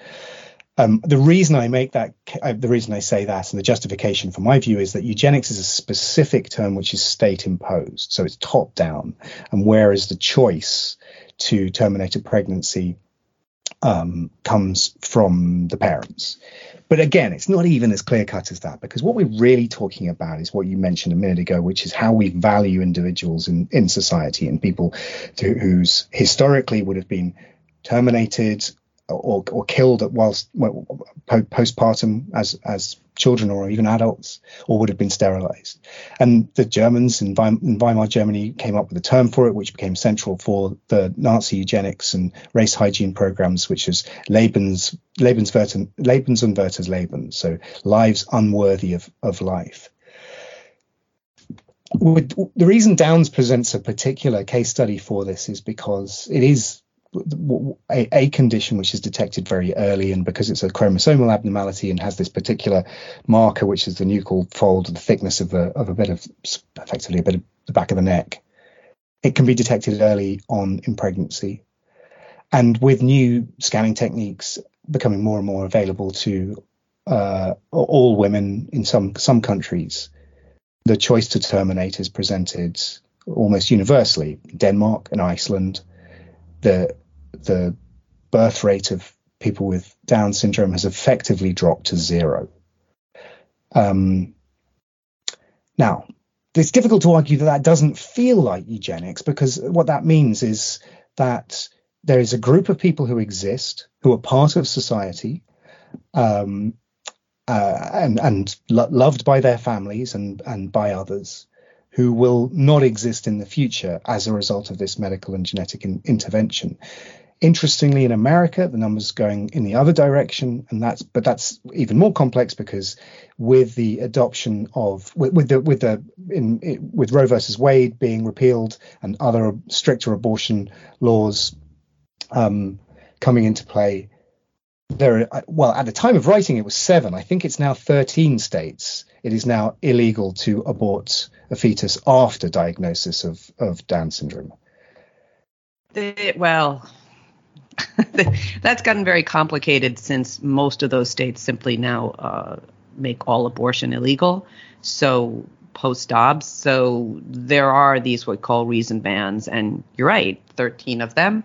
Um, the reason I make that, uh, the reason I say that, and the justification for my view is that eugenics is a specific term which is state imposed, so it's top down, and whereas the choice to terminate a pregnancy um, comes from the parents. But again, it's not even as clear cut as that because what we're really talking about is what you mentioned a minute ago, which is how we value individuals in, in society and people to, whose historically would have been terminated or, or killed whilst postpartum as as children or even adults, or would have been sterilized. And the Germans in, Weim, in Weimar Germany came up with a term for it, which became central for the Nazi eugenics and race hygiene programs, which is Lebens Lebenswerten, Lebensunwertes Leben, so lives unworthy of, of life. the reason Downs presents a particular case study for this is because it is a, a, condition which is detected very early, and because it's a chromosomal abnormality and has this particular marker, which is the nuchal fold, the thickness of a of a bit of effectively a bit of the back of the neck, it can be detected early on in pregnancy. And with new scanning techniques becoming more and more available to uh, all women in some some countries, the choice to terminate is presented almost universally. Denmark and Iceland, the the birth rate of people with Down syndrome has effectively dropped to zero. Um, now, it's difficult to argue that that doesn't feel like eugenics because what that means is that there is a group of people who exist who are part of society um, uh, and, and lo- loved by their families and, and by others who will not exist in the future as a result of this medical and genetic in- intervention. Interestingly, in America, the numbers going in the other direction, and that's but that's even more complex because with the adoption of with, with the with the in, in, with Roe versus Wade being repealed and other stricter abortion laws um, coming into play, there are, well at the time of writing it was seven. I think it's now 13 states. It is now illegal to abort a fetus after diagnosis of of Down syndrome. well, that's gotten very complicated since most of those states simply now uh, make all abortion illegal. So post Dobbs, so there are these what we call reason bans, and you're right, 13 of them.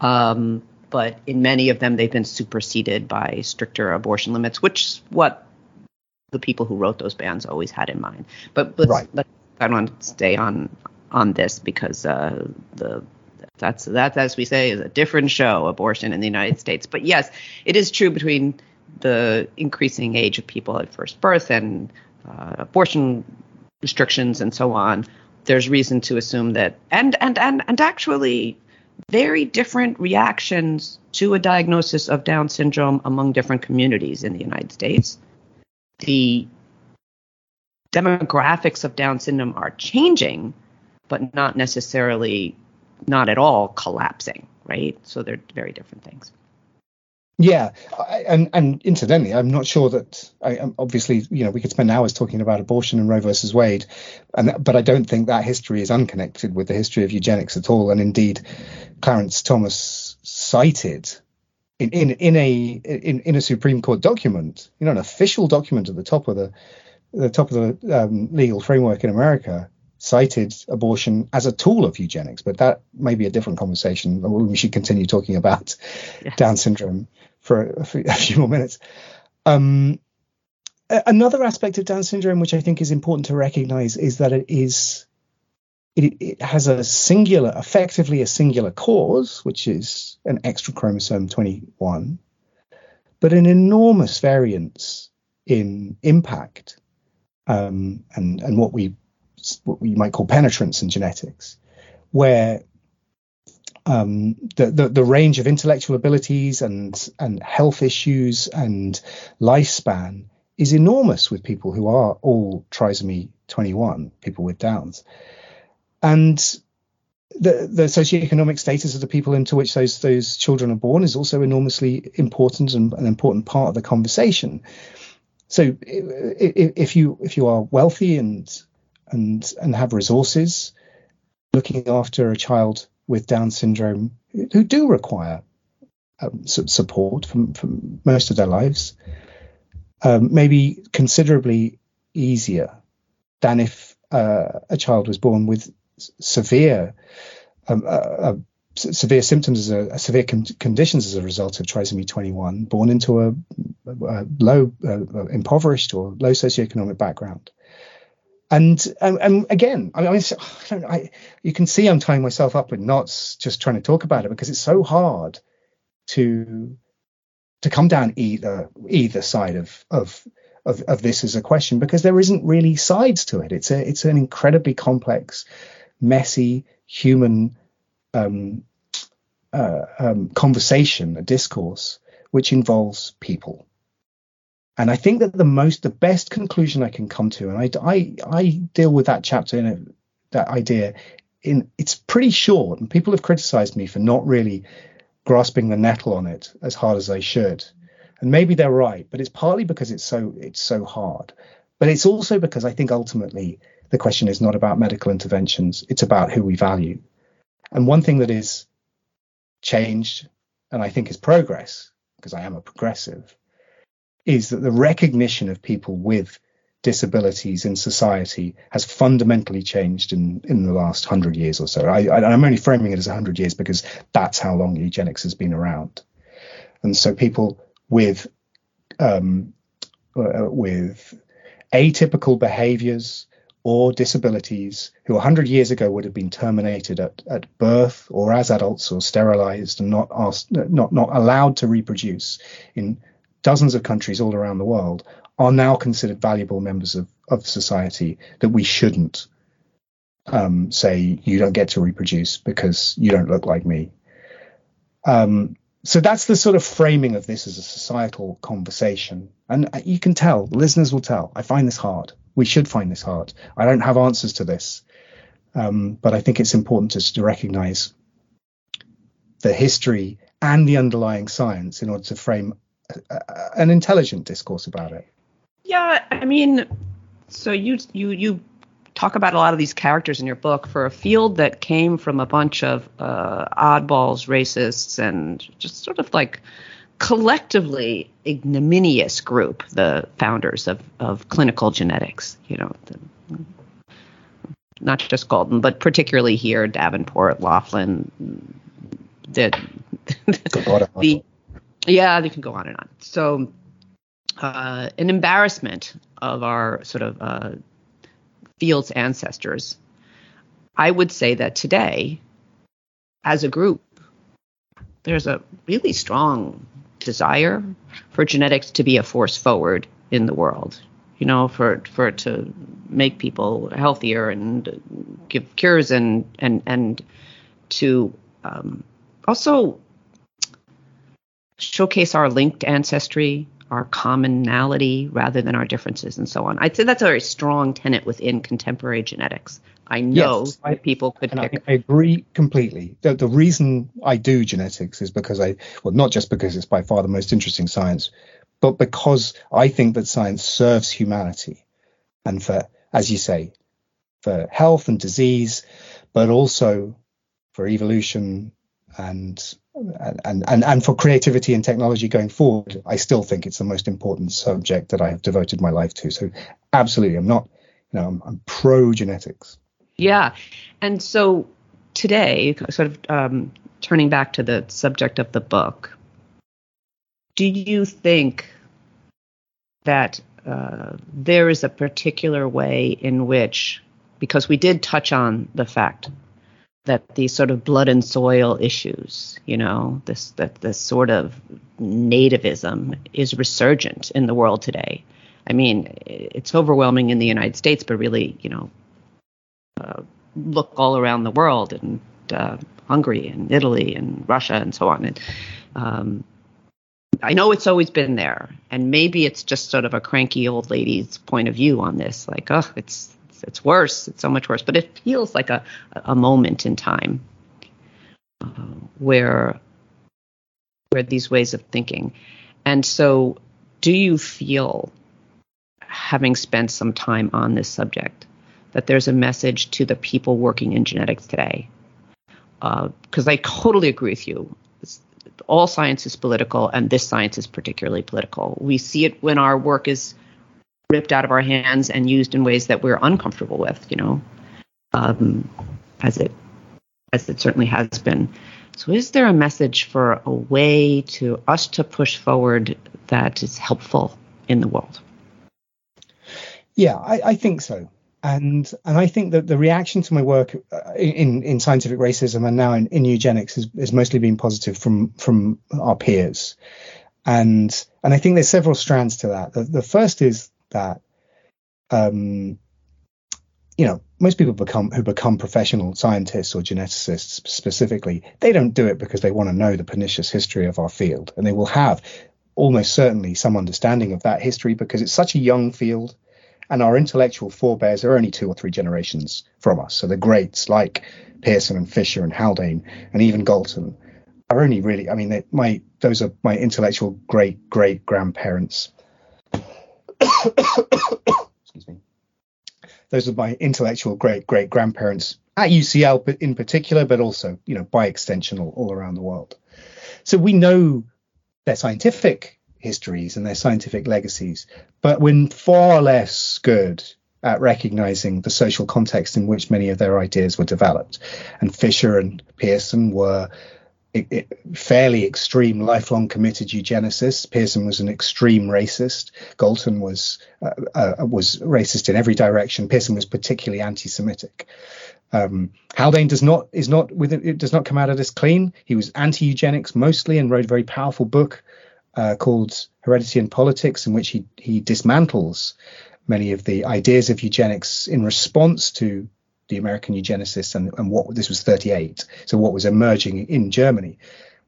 Um, but in many of them, they've been superseded by stricter abortion limits, which is what the people who wrote those bans always had in mind. But let's, right. let's I don't want to stay on on this because uh, the that's that as we say is a different show abortion in the United States. But yes, it is true between the increasing age of people at first birth and uh, abortion restrictions and so on. There's reason to assume that and and and and actually very different reactions to a diagnosis of Down syndrome among different communities in the United States. The demographics of Down syndrome are changing, but not necessarily, not at all collapsing, right? So they're very different things. Yeah, I, and and incidentally, I'm not sure that I, am obviously you know we could spend hours talking about abortion and Roe versus Wade, and but I don't think that history is unconnected with the history of eugenics at all. And indeed, Clarence Thomas cited in in in a in, in a Supreme Court document, you know, an official document at the top of the the top of the um, legal framework in America, cited abortion as a tool of eugenics, but that may be a different conversation. We should continue talking about. Down syndrome for a, for a few more minutes. Um, another aspect of Down syndrome, which I think is important to recognize, is that it is it, it, has a singular, effectively a singular cause, which is an extra chromosome 21, but an enormous variance in impact um, and and what we what we might call penetrance in genetics, where um, the, the, the range of intellectual abilities and and health issues and lifespan is enormous with people who are all trisomy 21, people with Downs, and the the socioeconomic status of the people into which those those children are born is also enormously important and an important part of the conversation. So if you if you are wealthy and and and have resources, looking after a child with Down syndrome who do require um, support from, from most of their lives, um, maybe considerably easier than if uh, a child was born with severe um, uh, uh, severe symptoms as a, severe con- conditions as a result of trisomy 21, born into a, a low, uh, impoverished or low socioeconomic background and and, and again, I, mean, I, don't. I, you can see I'm tying myself up with knots just trying to talk about it because it's so hard to to come down either either side of of of, of this as a question because there isn't really sides to it. It's a it's an incredibly complex, messy human um, uh, um, conversation, a discourse which involves people and I think that the most, the best conclusion I can come to, and I, I, I deal with that chapter in a, that idea in, it's pretty short, and people have criticized me for not really grasping the nettle on it as hard as I should. And maybe they're right, but it's partly because it's so, it's so hard. But it's also because I think ultimately the question is not about medical interventions, it's about who we value. And one thing that is changed, and I think is progress, because I am a progressive, is that the recognition of people with disabilities in society has fundamentally changed in, in the last hundred years or so. I, am only framing it as hundred years because that's how long eugenics has been around. And so people with um, uh, with atypical behaviors or disabilities who 100 years ago would have been terminated at, at birth or as adults or sterilized and not asked, not not allowed to reproduce in dozens of countries all around the world are now considered valuable members of, of society that we shouldn't um, say you don't get to reproduce because you don't look like me. Um, so that's the sort of framing of this as a societal conversation. And you can tell, listeners will tell, I find this hard. We should find this hard. I don't have answers to this. Um, but I think it's important to recognize the history and the underlying science in order to frame an intelligent discourse about it. Yeah, I mean, so you you you talk about a lot of these characters in your book for a field that came from a bunch of uh, oddballs, racists, and just sort of like collectively ignominious group, the founders of of clinical genetics. You know, the, not just Galton, but particularly here, Davenport, Laughlin, the the yeah, they can go on and on. So, uh, an embarrassment of our sort of uh, field's ancestors. I would say that today, as a group, there's a really strong desire for genetics to be a force forward in the world. You know, for for it to make people healthier and give cures and and and to um, also showcase our linked ancestry, our commonality rather than our differences, and so on. I'd say that's a very strong tenet within contemporary genetics. I know yes, I, people could. I, I, agree completely. The, the reason I do genetics is because I, well, not just because it's by far the most interesting science, but because I think that science serves humanity, and for, as you say, for health and disease, but also for evolution and and, and and for creativity and technology going forward, I still think it's the most important subject that I have devoted my life to. So, absolutely, I'm not, you know, I'm, I'm pro genetics. Yeah, and so today, sort of um, turning back to the subject of the book, do you think that uh, there is a particular way in which, because we did touch on the fact that these sort of blood and soil issues, you know, this that this sort of nativism is resurgent in the world today. I mean, it's overwhelming in the United States, but really, you know, uh, look all around the world and uh, Hungary and Italy and Russia and so on. And um, I know it's always been there, and maybe it's just sort of a cranky old lady's point of view on this, like, oh, it's it's worse. It's so much worse. But it feels like a a moment in time uh, where where these ways of thinking. And so, do you feel, having spent some time on this subject, that there's a message to the people working in genetics today? Because uh, I totally agree with you. It's, all science is political, and this science is particularly political. We see it when our work is ripped out of our hands and used in ways that we're uncomfortable with, you know, um, as it as it certainly has been. So, is there a message for a way to us to push forward that is helpful in the world? Yeah, I, I think so. And and I think that the reaction to my work uh, in in scientific racism and now in, in eugenics has, has mostly been positive from from our peers. And and I think there's several strands to that. The, the first is that um, you know most people become who become professional scientists or geneticists specifically they don't do it because they want to know the pernicious history of our field. And they will have almost certainly some understanding of that history because it's such a young field and our intellectual forebears are only two or three generations from us. So the greats like pearson and fisher and haldane and even galton are only really i mean they, my those are my intellectual great great grandparents excuse me. Those are my intellectual great great grandparents at UCL in particular, but also, you know, by extension all, all around the world. So we know their scientific histories and their scientific legacies, but we're far less good at recognizing the social context in which many of their ideas were developed. And Fisher and Pearson were fairly extreme, lifelong committed eugenicists. Pearson was an extreme racist. Galton was uh, uh, was racist in every direction. Pearson was particularly anti-Semitic. Um, Haldane does not is not with it does not come out of this clean. He was anti-eugenics mostly and wrote a very powerful book uh, called Heredity and Politics, in which he he dismantles many of the ideas of eugenics in response to the American eugenicists and, and what this was 38. So what was emerging in Germany.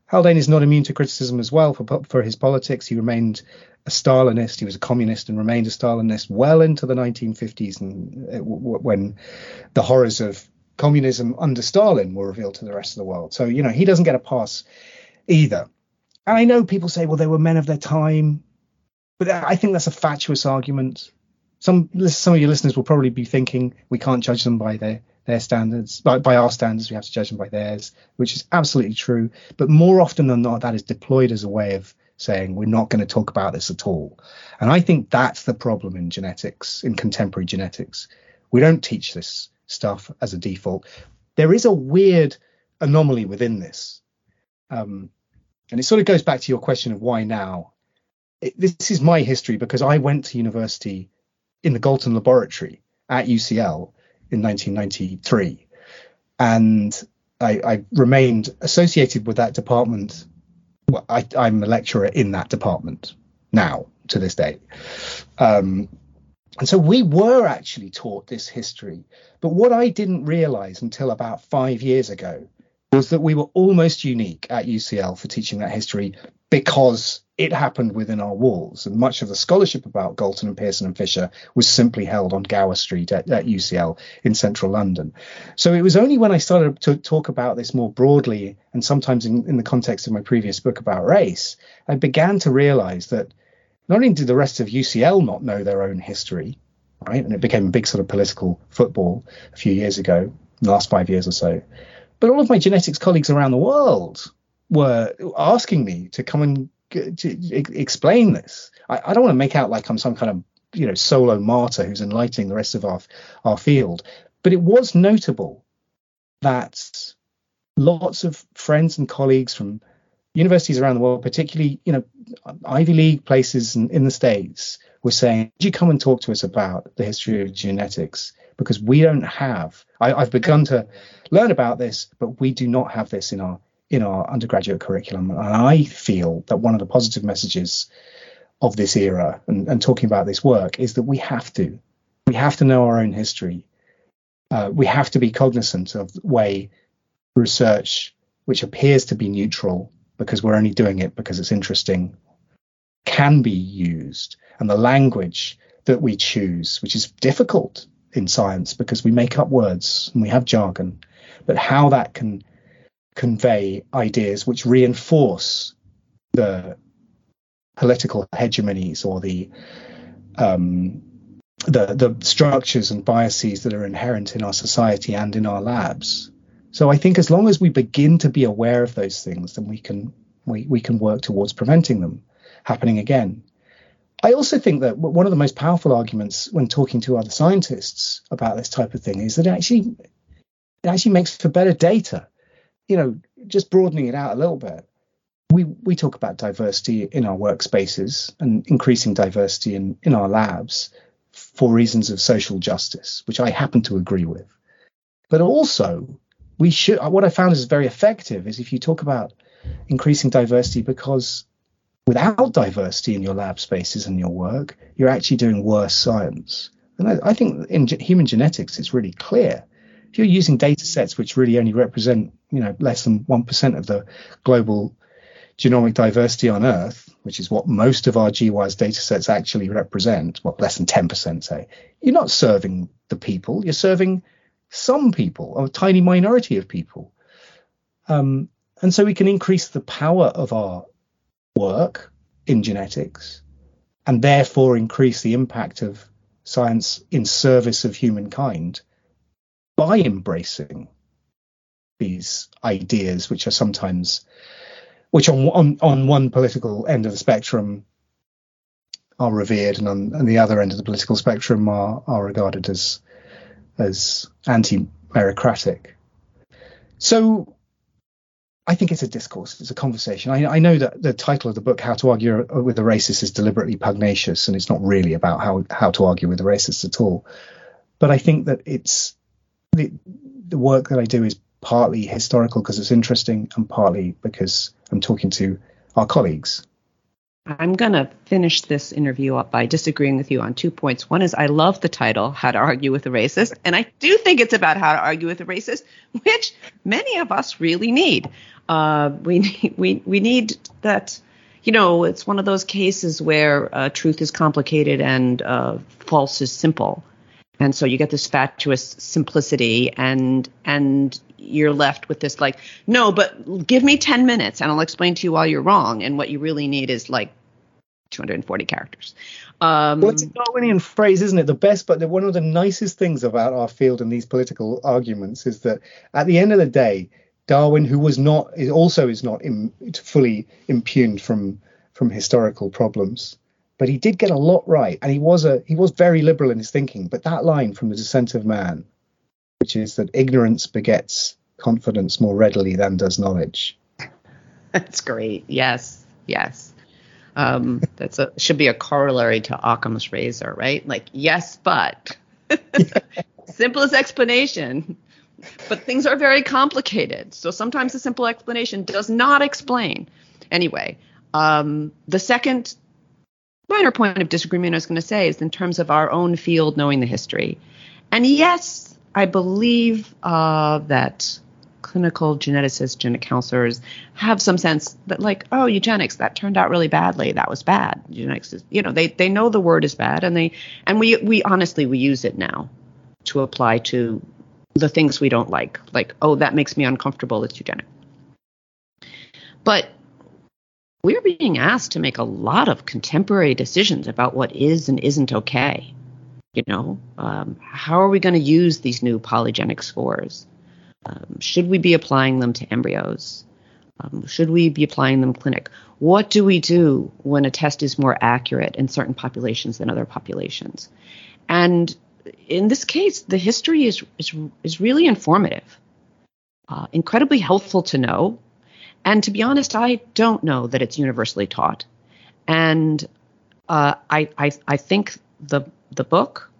Haldane is not immune to criticism as well for for his politics. He remained a Stalinist. He was a communist and remained a Stalinist well into the 1950s, and uh, when the horrors of communism under Stalin were revealed to the rest of the world. So you know he doesn't get a pass either. And I know people say, well, they were men of their time, but I think that's a fatuous argument some some of your listeners will probably be thinking we can't judge them by their their standards by, by our standards we have to judge them by theirs which is absolutely true. But more often than not that is deployed as a way of saying we're not going to talk about this at all. And i think that's the problem in genetics in contemporary genetics. We don't teach this stuff as a default. There is a weird anomaly within this. Um, and it sort of goes back to your question of why now. It, this is my history because i went to university in the Galton Laboratory at UCL in 1993. and I, I remained associated with that department. Well, I, I'm a lecturer in that department now to this day. Um, and so we were actually taught this history. But what I didn't realize until about five years ago was that we were almost unique at UCL for teaching that history because it happened within our walls. And much of the scholarship about Galton and Pearson and Fisher was simply held on Gower Street at, at UCL in central London. So it was only when I started to talk about this more broadly, and sometimes in, in the context of my previous book about race, I began to realize that not only did the rest of UCL not know their own history, right, and it became a big sort of political football a few years ago, the last five years or so, but all of my genetics colleagues around the world were asking me to come and to explain this. I, I don't want to make out like I'm some kind of you know solo martyr who's enlightening the rest of our our field, but it was notable that lots of friends and colleagues from universities around the world, particularly you know Ivy League places in, in the states, were saying, "Would you come and talk to us about the history of genetics?" Because we don't have. I, I've begun to learn about this, but we do not have this in our in our undergraduate curriculum. And I feel that one of the positive messages of this era and, and talking about this work is that we have to. We have to know our own history. Uh, we have to be cognizant of the way research, which appears to be neutral because we're only doing it because it's interesting, can be used. And the language that we choose, which is difficult in science because we make up words and we have jargon, but how that can convey ideas which reinforce the political hegemonies or the um, the the structures and biases that are inherent in our society and in our labs. So I think as long as we begin to be aware of those things, then we can we, we can work towards preventing them happening again. I also think that one of the most powerful arguments when talking to other scientists about this type of thing is that it actually it actually makes for better data you know, just broadening it out a little bit, we we talk about diversity in our workspaces and increasing diversity in in our labs for reasons of social justice, which I happen to agree with. But also, we should. What I found is very effective is if you talk about increasing diversity because without diversity in your lab spaces and your work, you're actually doing worse science. And I, I think in human genetics, it's really clear if you're using data sets which really only represent, you know, less than 1% of the global genomic diversity on Earth, which is what most of our GWAS data sets actually represent, well, less than 10%, say, you're not serving the people, you're serving some people, a tiny minority of people. Um, and so we can increase the power of our work in genetics and therefore increase the impact of science in service of humankind by embracing these ideas, which are sometimes, which on on, on one political end of the spectrum are revered, and on, on the other end of the political spectrum are are regarded as as anti-meritocratic. So I think it's a discourse, it's a conversation. I, I, know that the title of the book, How to Argue with a Racist, is deliberately pugnacious, and it's not really about how, how to argue with a racist at all. But I think that it's the, the work that I do is partly historical because it's interesting and partly because I'm talking to our colleagues. I'm going to finish this interview up by disagreeing with you on two points. One is I love the title, How to Argue with a Racist, and I do think it's about how to argue with a racist, which many of us really need. Uh, we, need, we, we need that, you know, it's one of those cases where uh, truth is complicated and uh, false is simple and so you get this fatuous simplicity and and you're left with this like no but give me 10 minutes and i'll explain to you why you're wrong and what you really need is like 240 characters um, well, it's a Darwinian phrase, isn't it? The best, but the, one of the nicest things about our field and these political arguments is that at the end of the day, Darwin, who was not, also is not fully impugned from from historical problems, but he did get a lot right, and he was a he was very liberal in his thinking. But that line from the Descent of Man, which is that ignorance begets confidence more readily than does knowledge. That's great. Yes, yes. Um, that's a should be a corollary to Occam's razor, right? Like yes, but simplest explanation. but things are very complicated. So sometimes a simple explanation does not explain. Anyway, um, the second minor point of disagreement I was going to say is in terms of our own field knowing the history. And yes, I believe uh, that clinical geneticists, genetic counselors have some sense that like, oh, eugenics, that turned out really badly. That was bad. Eugenics is, you know, they, they know the word is bad and they, and we, we honestly, we use it now to apply to the things we don't like. Like, oh, that makes me uncomfortable. It's eugenic. But we're being asked to make a lot of contemporary decisions about what is and isn't okay. You know, um, how are we going to use these new polygenic scores? Um, should we be applying them to embryos? Um, should we be applying them clinic? What do we do when a test is more accurate in certain populations than other populations? And in this case, the history is is, is really informative, uh, incredibly helpful to know. And to be honest, I don't know that it's universally taught. And uh, I, I I think the the book,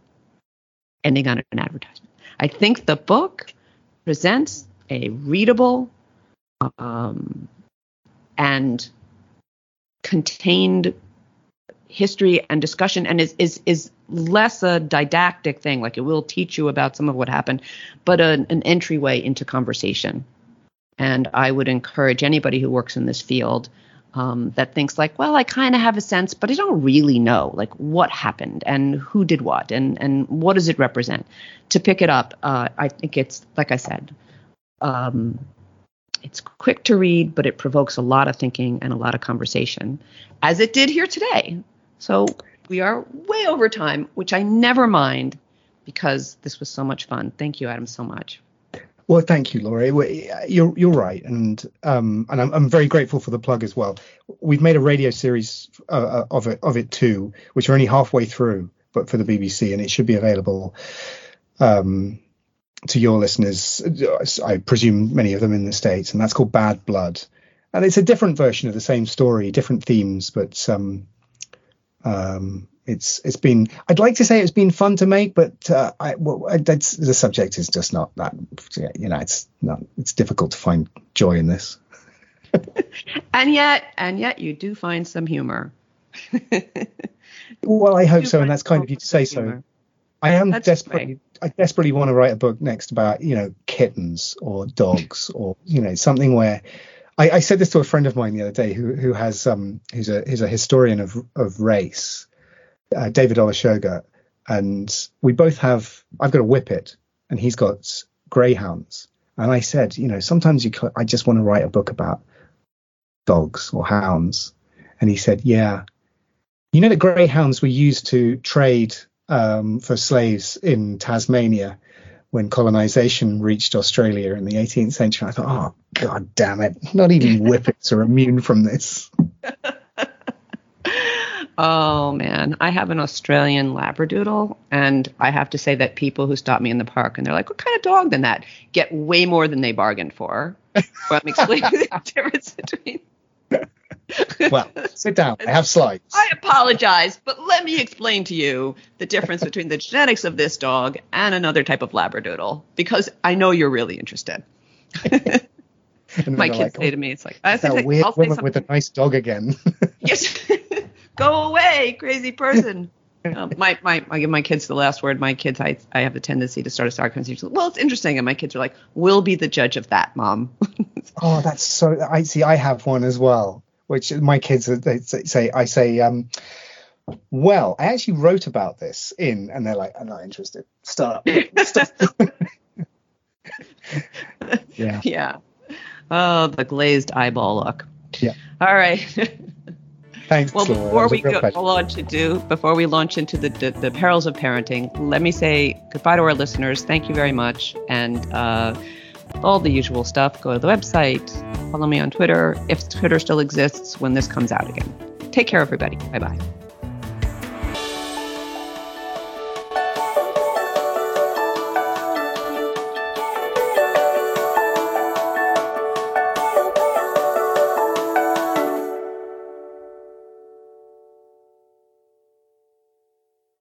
ending on an advertisement. I think the book presents a readable um, and contained history and discussion and is, is is less a didactic thing like it will teach you about some of what happened but an, an entryway into conversation and i would encourage anybody who works in this field um, that thinks like well i kind of have a sense but i don't really know like what happened and who did what and and what does it represent? To pick it up uh, i think it's like i said um, it's quick to read but it provokes a lot of thinking and a lot of conversation as it did here today. So we are way over time which i never mind because this was so much fun. Thank you adam so much well, thank you, Laurie. You're you're right, and um, and I'm, I'm very grateful for the plug as well. We've made a radio series uh, uh of it of it too, which are only halfway through, but for the BBC, and it should be available um, to your listeners. I presume many of them in the states, and that's called Bad Blood, and it's a different version of the same story, different themes, but um, um, it's it's been I'd like to say it's been fun to make, but uh, I, well, that's the subject is just not that you know it's not it's difficult to find joy in this. and yet, and yet, you do find some humor. well, I hope so, and that's kind of you to say so. I am that's desperately I desperately want to write a book next about you know kittens or dogs or you know something where. I, I said this to a friend of mine the other day who who has um who's a who's a historian of of race uh, David Olusoga, and we both have. I've got a whippet, and he's got greyhounds. And I said, you know, sometimes you, I just want to write a book about dogs or hounds. And he said, yeah. You know, the greyhounds were used to trade um, for slaves in Tasmania when colonization reached Australia in the 18th century. I thought, oh, god damn it. Not even whippets are immune from this. Oh man, I have an Australian Labradoodle, and I have to say that people who stop me in the park and they're like, "What kind of dog than that?" get way more than they bargained for. Well, I'm explaining the difference between. well, sit down. I have slides. I apologize, but let me explain to you the difference between the genetics of this dog and another type of Labradoodle, because I know you're really interested. My kids like, say to me, "It's like I say, weird I'll woman with a nice dog again." yes go away, crazy person. Um, my, my, I give my kids the last word. My kids, I, I have the tendency to start a start conversation. Well, it's interesting, and my kids are like, "We'll be the judge of that, mom." oh, that's so. I see. I have one as well, which my kids they say. I say, um, "Well, I actually wrote about this in," and they're like, "I'm not interested. Stop." Stop. yeah. Yeah. Oh, the glazed eyeball look. Yeah. All right. Thanks. Well, before we go launch into before we launch into the, the, the perils of parenting, let me say goodbye to our listeners. Thank you very much, and uh, all the usual stuff. Go to the website. Follow me on Twitter if Twitter still exists when this comes out again. Take care, everybody. Bye bye.